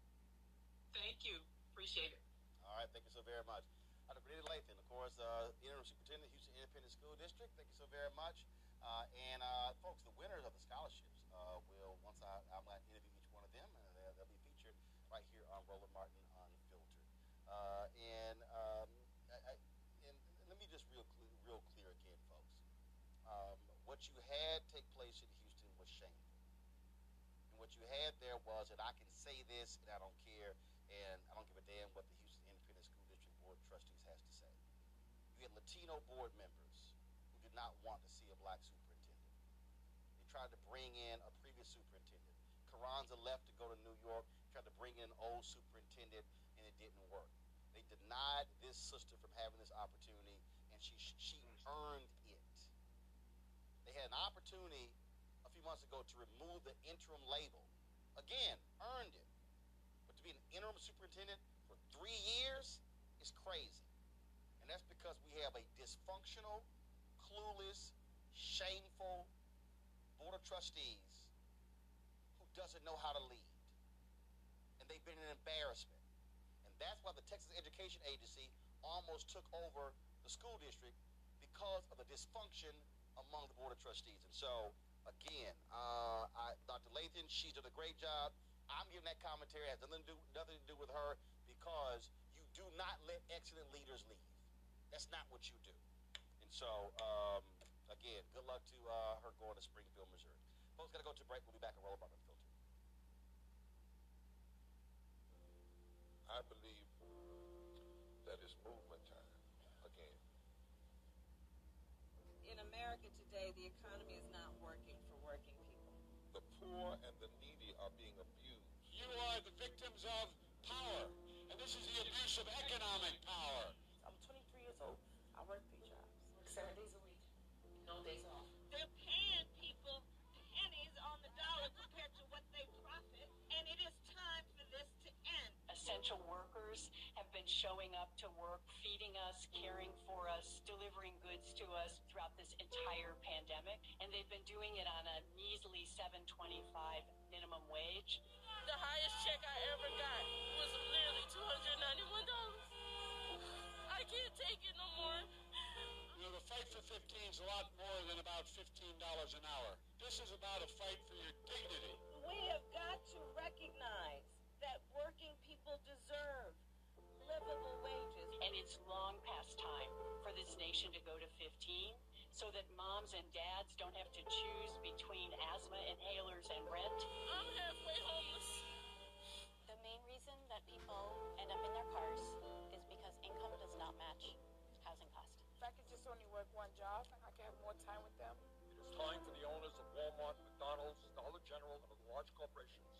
Thank you. Appreciate it. All right, thank you so very much. Uh, Grenita Lathan, of course, uh, interim superintendent, Houston Independent School District. Thank you so very much. Uh, and uh, folks, the winners of the scholarships uh, will once I I'm going to interview each one of them, and they'll, they'll be featured right here on Roland Martin Unfiltered. Uh, and um, I, I, and let me just real clear, again, folks. Um, what you had take place in Houston was shameful. And what you had there was, and I can say this, and I don't care, and I don't give a damn what the Houston Independent School District Board of Trustees has to say. You had Latino board members who did not want to see a black superintendent. They tried to bring in a previous superintendent. Carranza left to go to New York, tried to bring in an old superintendent, and it didn't work. They denied this sister from having this opportunity, and she she earned it. They had an opportunity a few months ago to remove the interim label. Again, earned it. But to be an interim superintendent for three years is crazy. And that's because we have a dysfunctional, clueless, shameful board of trustees who doesn't know how to lead. And they've been an embarrassment. And that's why the Texas Education Agency almost took over the school district because of the dysfunction among the board of trustees. And so, again, uh, I, Dr. Lathan, she's done a great job. I'm giving that commentary. It has nothing to do, nothing to do with her because you do not let excellent leaders leave. That's not what you do. And so, um, again, good luck to uh, her going to Springfield, Missouri. Folks, got to go to break. We'll be back on Roland Martin Unfiltered. I believe that movement time again. In America today, the economy is not working for working people. The poor and the needy are being abused. You are the victims of power, and this is the abuse of economic power. I'm 23 years old. I work three jobs, seven days a week, no days off. They're paying people pennies on the dollar compared to what they profit, and it is time for this to end. Essential workers have been showing up to work, feeding us, caring for us, delivering goods to us throughout this entire pandemic, and they've been doing it on a measly 7.25 minimum wage. The highest check I ever got was nearly $291. I can't take it no more. You know, the fight fight for 15 is a lot more than about $15 an hour. This is about a fight for your dignity. We have got to recognize that working people deserve livable wages. And it's long past time for this nation to go to 15 so that moms and dads don't have to choose between asthma inhalers and rent. I'm halfway homeless. The main reason that people end up in their cars is because income does not match housing cost. If I could just only work one job I could have more time with them. It is time for the owners of Walmart, McDonald's, Dollar General, and other large corporations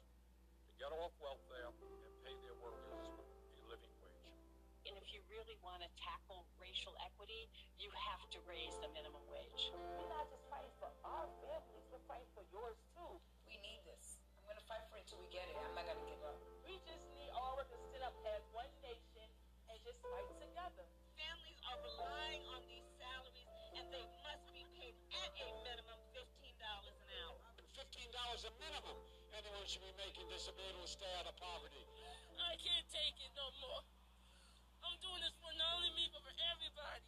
to get off welfare and pay their workers if you really want to tackle racial equity, you have to raise the minimum wage. We're not just fighting for our families, we're fighting for yours too. We need this. I'm going to fight for it until we get it. I'm not going to give up. We just need all of us to sit up as one nation and just fight together. Families are relying on these salaries and they must be paid at a minimum $15 an hour. $15 a minimum. Anyone should be making this to be able to stay out of poverty. I can't take it no more. Doing this for not only me, but for everybody.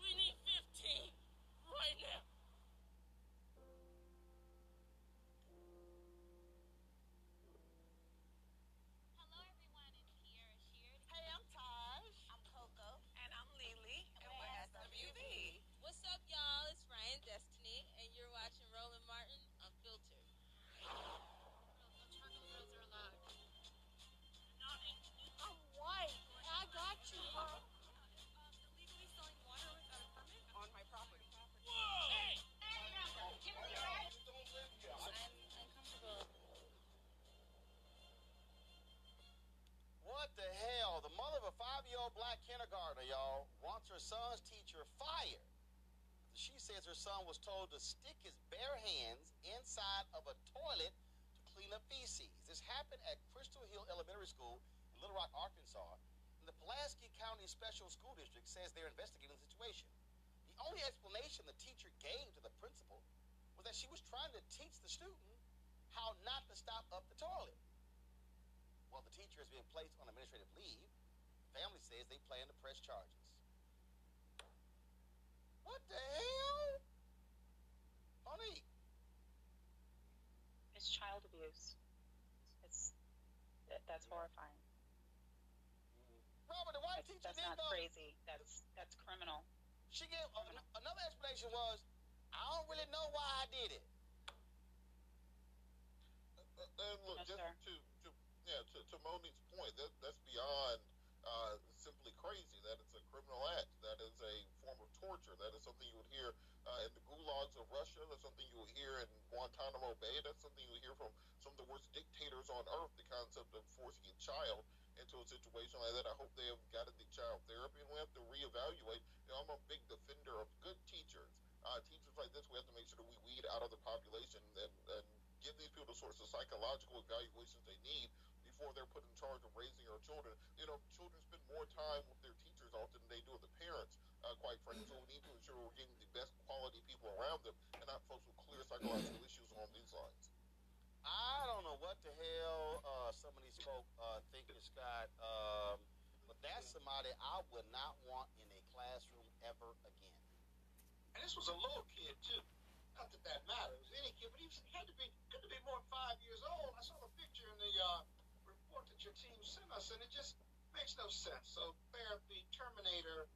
We need 15 right now. Five-year-old black kindergartner, y'all, wants her son's teacher fired. She says her son was told to stick his bare hands inside of a toilet to clean up feces. This happened at Crystal Hill Elementary School in Little Rock, Arkansas. And the Pulaski County Special School District says they're investigating the situation. The only explanation the teacher gave to the principal was that she was trying to teach the student how not to stop up the toilet. Well, the teacher has been placed on administrative leave. Family says they plan to press charges. What the hell? Honey, It's child abuse. It's that, that's horrifying. Robert, the white That's, teacher that's didn't not know. crazy. That's that's criminal. She gave an- another explanation was, I don't really know why I did it. Uh, and look, Yes, just sir. to, to yeah, to, to Monique's point, that that's beyond uh, simply crazy. That is a criminal act. That is a form of torture. That is something you would hear uh, in the gulags of Russia. That's something you would hear in Guantanamo Bay. That's something you would hear from some of the worst dictators on earth. The concept of forcing a child into a situation like that. I hope they have gotten the child therapy, and we have to reevaluate. You know, I'm a big defender of good teachers. Uh, teachers like this, we have to make sure that we weed out of the population and, and give these people the sorts of psychological evaluations they need before they're put in charge of raising our children. You know, children spend more time with their teachers often than they do with the parents, uh, quite frankly. So we need to ensure we're getting the best quality people around them and not folks with clear psychological issues along these lines. I don't know what the hell uh, some of these folk uh, thinking, Scott, um, but that's somebody I would not want in a classroom ever again. And this was a little kid too. Not that that matters. Any kid, but he was- had to be could to be more than five years old. I saw the picture in the uh, report that your team sent us, and it just makes no sense. So therapy, Terminator.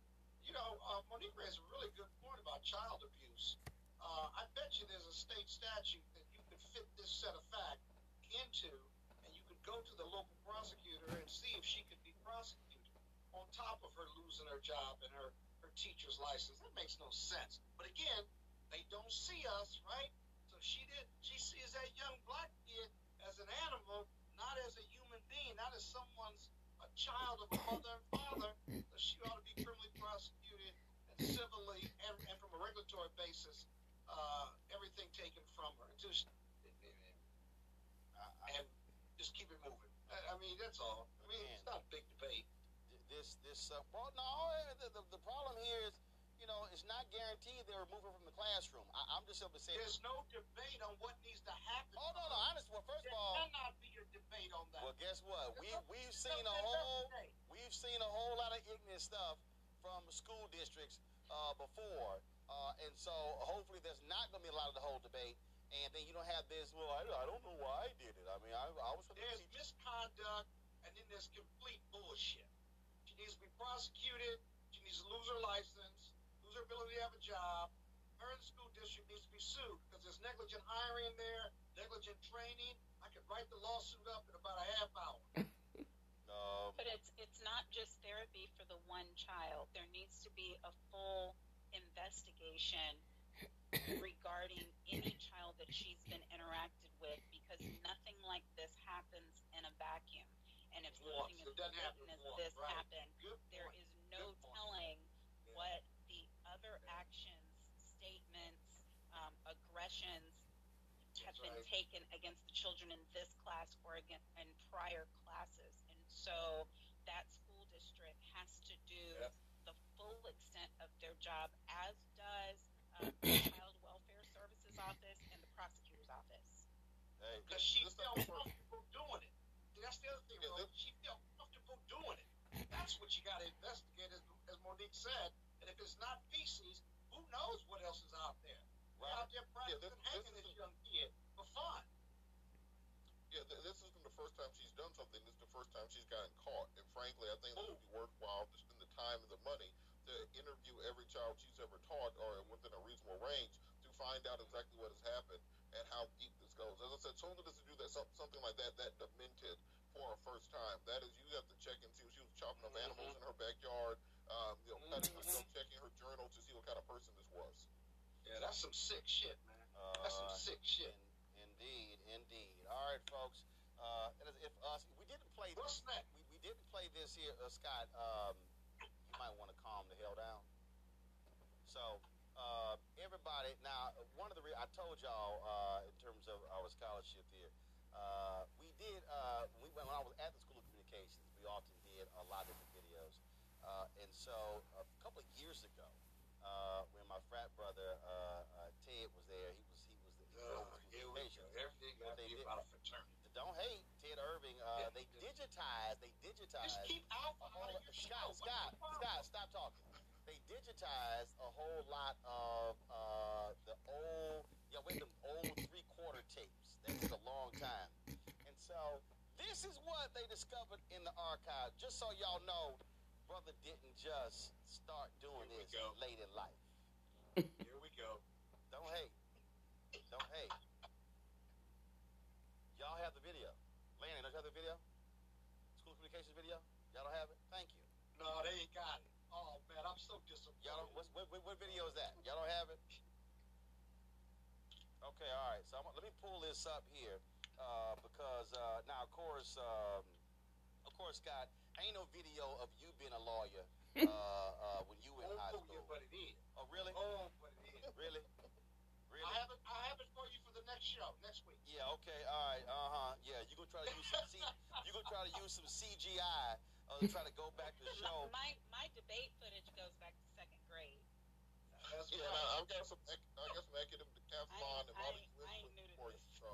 You know, uh, Monique raised a really good point about child abuse. Uh, I bet you there's a state statute that you could fit this set of facts into, and you could go to the local prosecutor and see if she could be prosecuted on top of her losing her job and her, her teacher's license. That makes no sense. But again, they don't see us, right? So she did. She sees that young black kid as an animal, not as a human being, not as someone's a child of a mother and father. She ought to be criminally prosecuted and civilly, and, and from a regulatory basis, uh, everything taken from her. Just and just keep it moving. I, I mean, that's all. I mean, it's not a big debate. Th- This, this, uh, well, no, the, the, the problem here is, you know, it's not guaranteed they remove her from the classroom. I, I'm just simply saying. There's no debate on what needs to happen. Oh no, no, honest. Well, first of all. There cannot be a debate on that. Well, guess what? We, we've seen a whole we've seen a whole lot of ignorant stuff from school districts uh, before, uh, and so hopefully there's not going to be a lot of the whole debate, and then you don't have this. Well, I, I don't know why I did it. I mean, I, I was. There's misconduct, and then there's complete bullshit. She needs to be prosecuted. She needs to lose her license, lose her ability to have a job. Her and the school district needs to be sued because there's negligent hiring there, negligent training. I could write the lawsuit up in about a half hour. <laughs> Um, But it's it's not just therapy for the one child. There needs to be a full investigation regarding any child that she's been interacted with because nothing like this happens in a vacuum. And if something as doesn't blatant as this right. happened, there is no telling what the other actions, statements, um, aggressions have That's been right. taken against the children in this class or again in prior classes. And so that school district has to do Yep. the full extent of their job, as does um, the <coughs> Child Welfare Services Office and the prosecutor's office. Hey, Because she felt comfortable doing it. That's the other thing, bro. She felt comfortable doing it. That's what you got to investigate, as, as Monique said. And if it's not feces, who knows what else is out there? They're out there practicing hanging this young kid for fun. Yeah, th- this isn't the first time she's done something. This is the first time she's gotten caught. And frankly, I think it would be worthwhile to spend the time and the money to interview every child she's ever taught or within a reasonable range to find out exactly what has happened and how deep this goes. As I said, someone doesn't do that something like that that demented for her first time. That is, you have to check and see if she was chopping up mm-hmm. animals in her backyard. Um, you know, cutting herself, checking her journal to see what kind of person this was. Yeah, that's some sick shit, man. That's some Uh, sick shit. Indeed, indeed. All right, folks. Uh, and if us, we didn't play. What's next? We, we didn't play this here, uh, Scott. Um, you might want to calm the hell down. So, uh, everybody. Now, one of the re- I told y'all uh, in terms of our scholarship here, uh, we did. Uh, we when I was at the School of Communications, we often did a lot of different videos, uh, and so a couple of years ago, uh, when my frat brother uh, uh, Ted was there, he was he was the he was here we go. Everything got to be about a fraternity. Don't hate Ted Irving. Uh, they digitized. They digitized. Just keep Alpha out of your Scott, show. Scott, Scott, stop talking. They digitized a whole lot of uh, the old, yeah, wait, them old three quarter tapes. That took a long time. And so this is what they discovered in the archive. Just so y'all know, brother didn't just start doing this go. late in life. <laughs> Here we go. Don't hate. Don't hate. Y'all have the video. Lanny, don't you have the video? School communications video? Y'all don't have it? Thank you. No, they ain't got it. Oh man, I'm so disappointed. Y'all don't, what, what, what video is that? Y'all don't have it? Okay, all right. So I'm, let me pull this up here uh, because uh, now, of course, um, of course, Scott, ain't no video of you being a lawyer <laughs> uh, uh, when you were in high Oh, school. yeah, but it is. Oh, really? Oh, but it is. <laughs> Really? Really? I have it. I have it for you for the next show next week. Yeah. Okay. All right. Uh huh. Yeah. You gonna try to use some C- you gonna try to use some CGI uh, to try to go back to the show. <laughs> My my debate footage goes back to second grade. That's Yeah, and I, I've got some, ac- I got some academic decathlon and all these quizzes for you. So,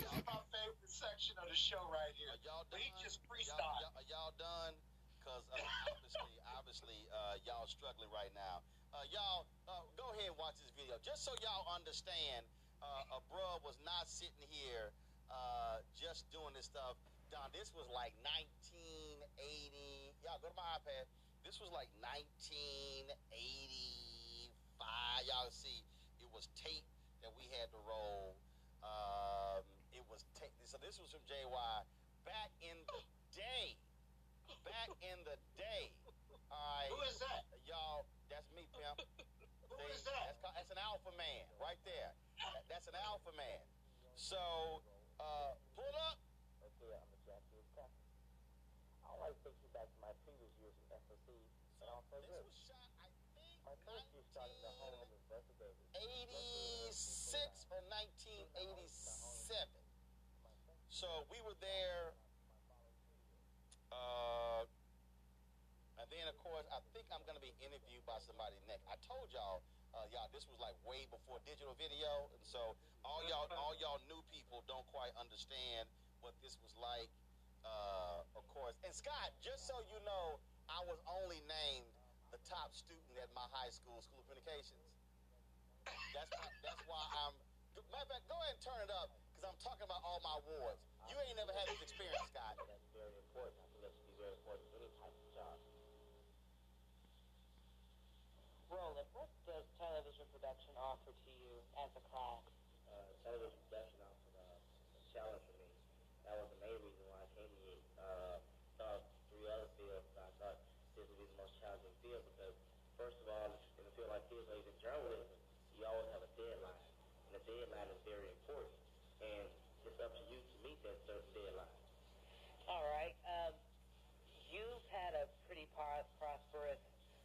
This is my favorite section of the show right here. Are y'all done? We just Y'all, y'all, are y'all done? Because uh, obviously, <laughs> obviously, uh, y'all struggling right now. Uh, y'all, uh, go ahead and watch this video, just so y'all understand. Uh, a bruh was not sitting here uh, just doing this stuff. Don, this was like 1980. Y'all go to my iPad. This was like 1985. Y'all see, it was tape that we had to roll. Um, was tape. So this was from JY back in the day. Back in the day. All right. Who is that? Y'all, that's me, pimp. Who See, is that? That's, called, that's an alpha man right there. That- That's an alpha man. So, uh, pull up. Okay, I'm a Jackie Captain. I would like to take you back to my previous years in FOC and also This this. was shot, I think, My first year started in the home of Buster Davis. 86 or 1987. So we were there. Uh, and then, of course, I think I'm going to be interviewed by somebody next. I told y'all, uh, y'all, this was like way before digital video, and so all y'all, all y'all new people don't quite understand what this was like. Uh, of course, and Scott, just so you know, I was only named the top student at my high school, School of Communications. That's why, that's why I'm. Matter of fact, go ahead and turn it up because I'm talking about all my awards. You ain't never had this experience, Scott. That's very important. I think that should be very important in any type of job. Roland, what does television production offer to you as a class? Uh, television production offered uh, a challenge for me. That was the main reason why I came here. Uh, thought three other fields, I thought this would be the most challenging field because, first of all, in a field like this, or even journalism, you always have a deadline, and the deadline is very important. And it's up to you to meet that certain deadline. All right. Um, you've had a pretty par- prosperous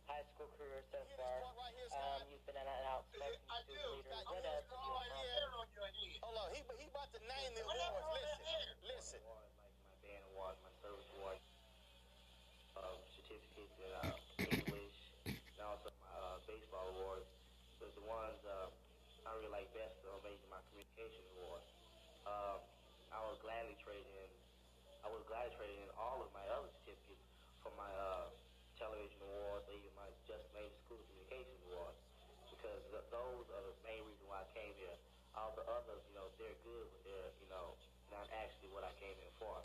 high school career so far. Um, you've been an outspoken student leader. What else have you accomplished? Hold on, he, he about to name the awards. Listen, listen. Like my band award, my service award, um, certificates in uh, English, and also my uh, baseball awards. But the ones uh, I really like best are maybe my communication award. Um, I was gladly trading in, I was gladly trading in all of my other certificates for my uh, television awards, or even my Just Made School Communications awards, because th- those are the main reason why I came here. All the others, you know, they're good, but they're, you know, not actually what I came in for.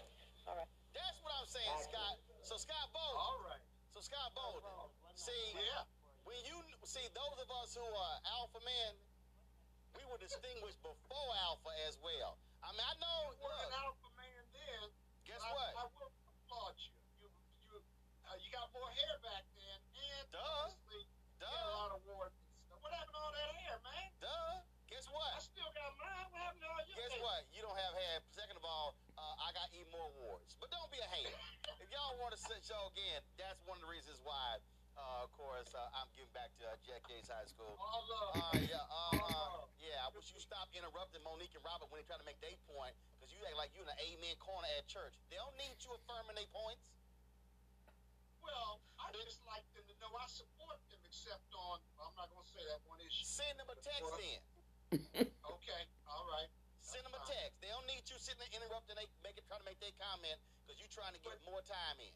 All right. That's what I'm saying, Scott. So Scott Bolden. All right. So Scott Bolden. See, Yeah. when you see those of us who are alpha men, we were distinguished before alpha as well. I mean, I know. You were an Look, alpha man then. Guess I, what? I will applaud you. You you uh, you got more hair back then, and Duh. obviously Duh. a lot of awards. What happened to all that hair, man? Duh. Guess what? I still got mine. What happened to all your Guess hair? what? You don't have hair. Second of all, uh, I got even more awards. But don't be a hater. if y'all want to sit show again, that's one of the reasons why. Uh, of course, uh, I'm giving back to uh, Jack Yates High School. Uh, yeah, uh, uh, yeah. I wish you stop interrupting Monique and Robert when they try to make their point, because you act like you in an amen corner at church. They don't need you affirming their points. Well, I just like them to know I support them, except on I'm not gonna say that one issue. Send them a text then. <laughs> Okay, all right. Send them a text. They don't need you sitting there interrupting, they make it, trying to make their comment, because you're trying to get more time in.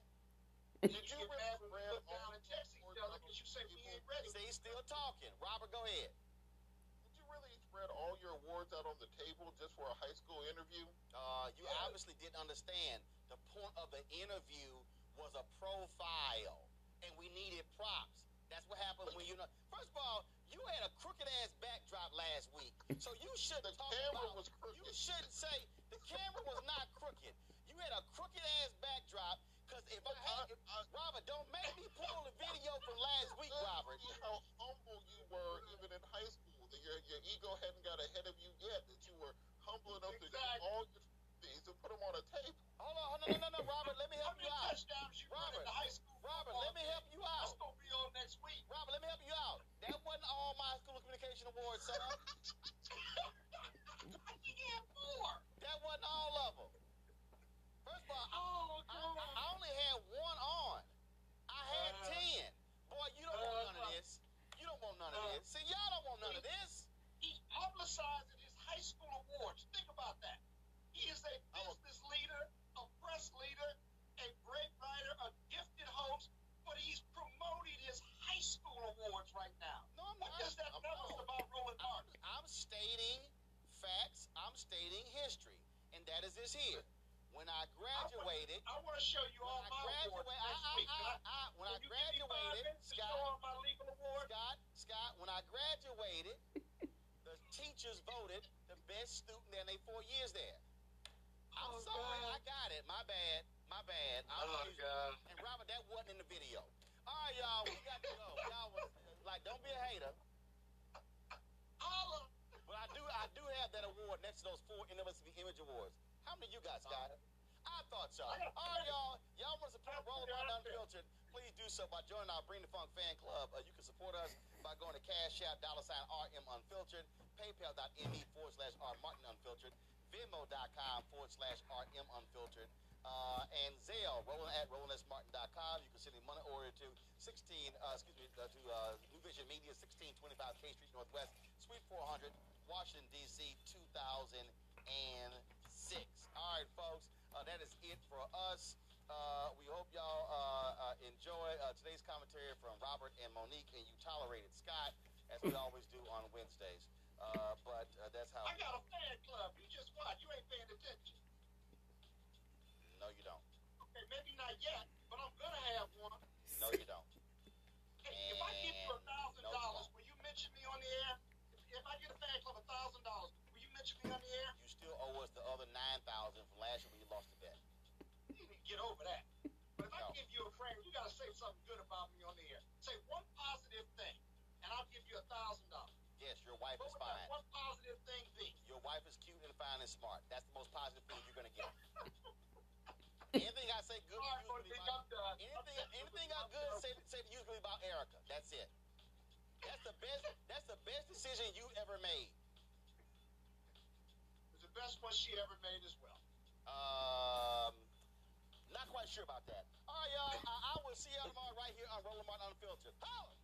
Did you get mad down and text each other because you say we ain't ready? See, he's still talking. Robert, go ahead. Did you really spread all your awards out on the table just for a high school interview? Uh, you obviously didn't understand. The point of the interview was a profile, and we needed props. That's what happened when you know. First of all, you had a crooked ass backdrop last week, so you shouldn't The talk camera about. was crooked. You shouldn't say the camera was not crooked. You had a crooked ass backdrop. Cause if I, had, Robert, don't make me pull the video from last week, Robert. see how humble you were even in high school. That your your ego hadn't got ahead of you yet. That you were humble enough to get all your things and put them on a tape. Hold on, no, no, no, no, Robert. Let me help you out. touchdowns you Robert, in high school? Robert, let me help you out. That's gonna be on next week. Robert, let me help you out. That wasn't all my school communication awards, son. <laughs> you get more. That wasn't all of them. I, Oh, I, I only had one on. I had Uh, ten. Boy, you don't want none of uh, this. You don't want none of uh, this. See, y'all don't want none of this. He's publicizing his high school awards. Think about that. He is a business leader, a press leader, a great writer, a gifted host, but he's promoting his high school awards right now. No, I'm What not. does that tell us about Roland Martin? I'm stating facts. I'm stating history, and that is this here. When I graduated, I want to show you all I my awards I. I, I, when I can you give me five graduated, Scott, show all my legal awards? Scott, Scott, when I graduated, the teachers voted the best student in their four years there. I'm Oh, sorry, God. I got it. My bad. My bad. I'm Oh, using- God. And Robert, that wasn't in the video. All right, y'all, we got to go. Y'all was like, don't be a hater. But I do, I do have that award next to those four Innovative Image Awards. How many you guys got, Scott? I thought so. All right, y'all. Y'all want to support Roland Martin Unfiltered? <laughs> Please do so by joining our Bring the Funk fan club. Uh, you can support us by going to Cash App, dollar sign RM Unfiltered, PayPal.me forward slash R Martin Unfiltered, Venmo.com forward slash RM Unfiltered, uh, and Zelle, roland at rolandsmartin.com. You can send a money order to 16, uh, excuse me, uh, to uh, Nu Vision Media, 1625 K Street Northwest, Suite 400, Washington, D.C., 2006. All right, folks, uh, that is it for us. Uh, we hope y'all uh, uh, enjoy uh, today's commentary from Robert and Monique, and you tolerated Scott, as we always do on Wednesdays. Uh, but uh, that's how. I got a fan club. You just what? You ain't paying attention. No, you don't. Okay, maybe not yet, but I'm gonna have one. No, you don't. Hey, if I give you a thousand dollars, will you mention me on the air? If, if I get a fan club a thousand dollars, will you mention me on the air? You still owe us the other nine thousand from last year when you lost the bet. You need to get over that. But if I give you a frame, you gotta say something good about me on the air. Say one positive thing, and I'll give you a thousand dollars. Yes, your wife What is fine. one positive thing be? Your wife is cute and fine and smart. That's the most positive thing you're gonna get. <laughs> anything I say good, right, usually about, anything, anything I good say, say usually about Erica. That's it. That's the best. That's the best decision you ever made best one she ever made as well. Um, not quite sure about that. All right, y'all. I, I will see y'all tomorrow right here on Roland Martin Unfiltered. Holla!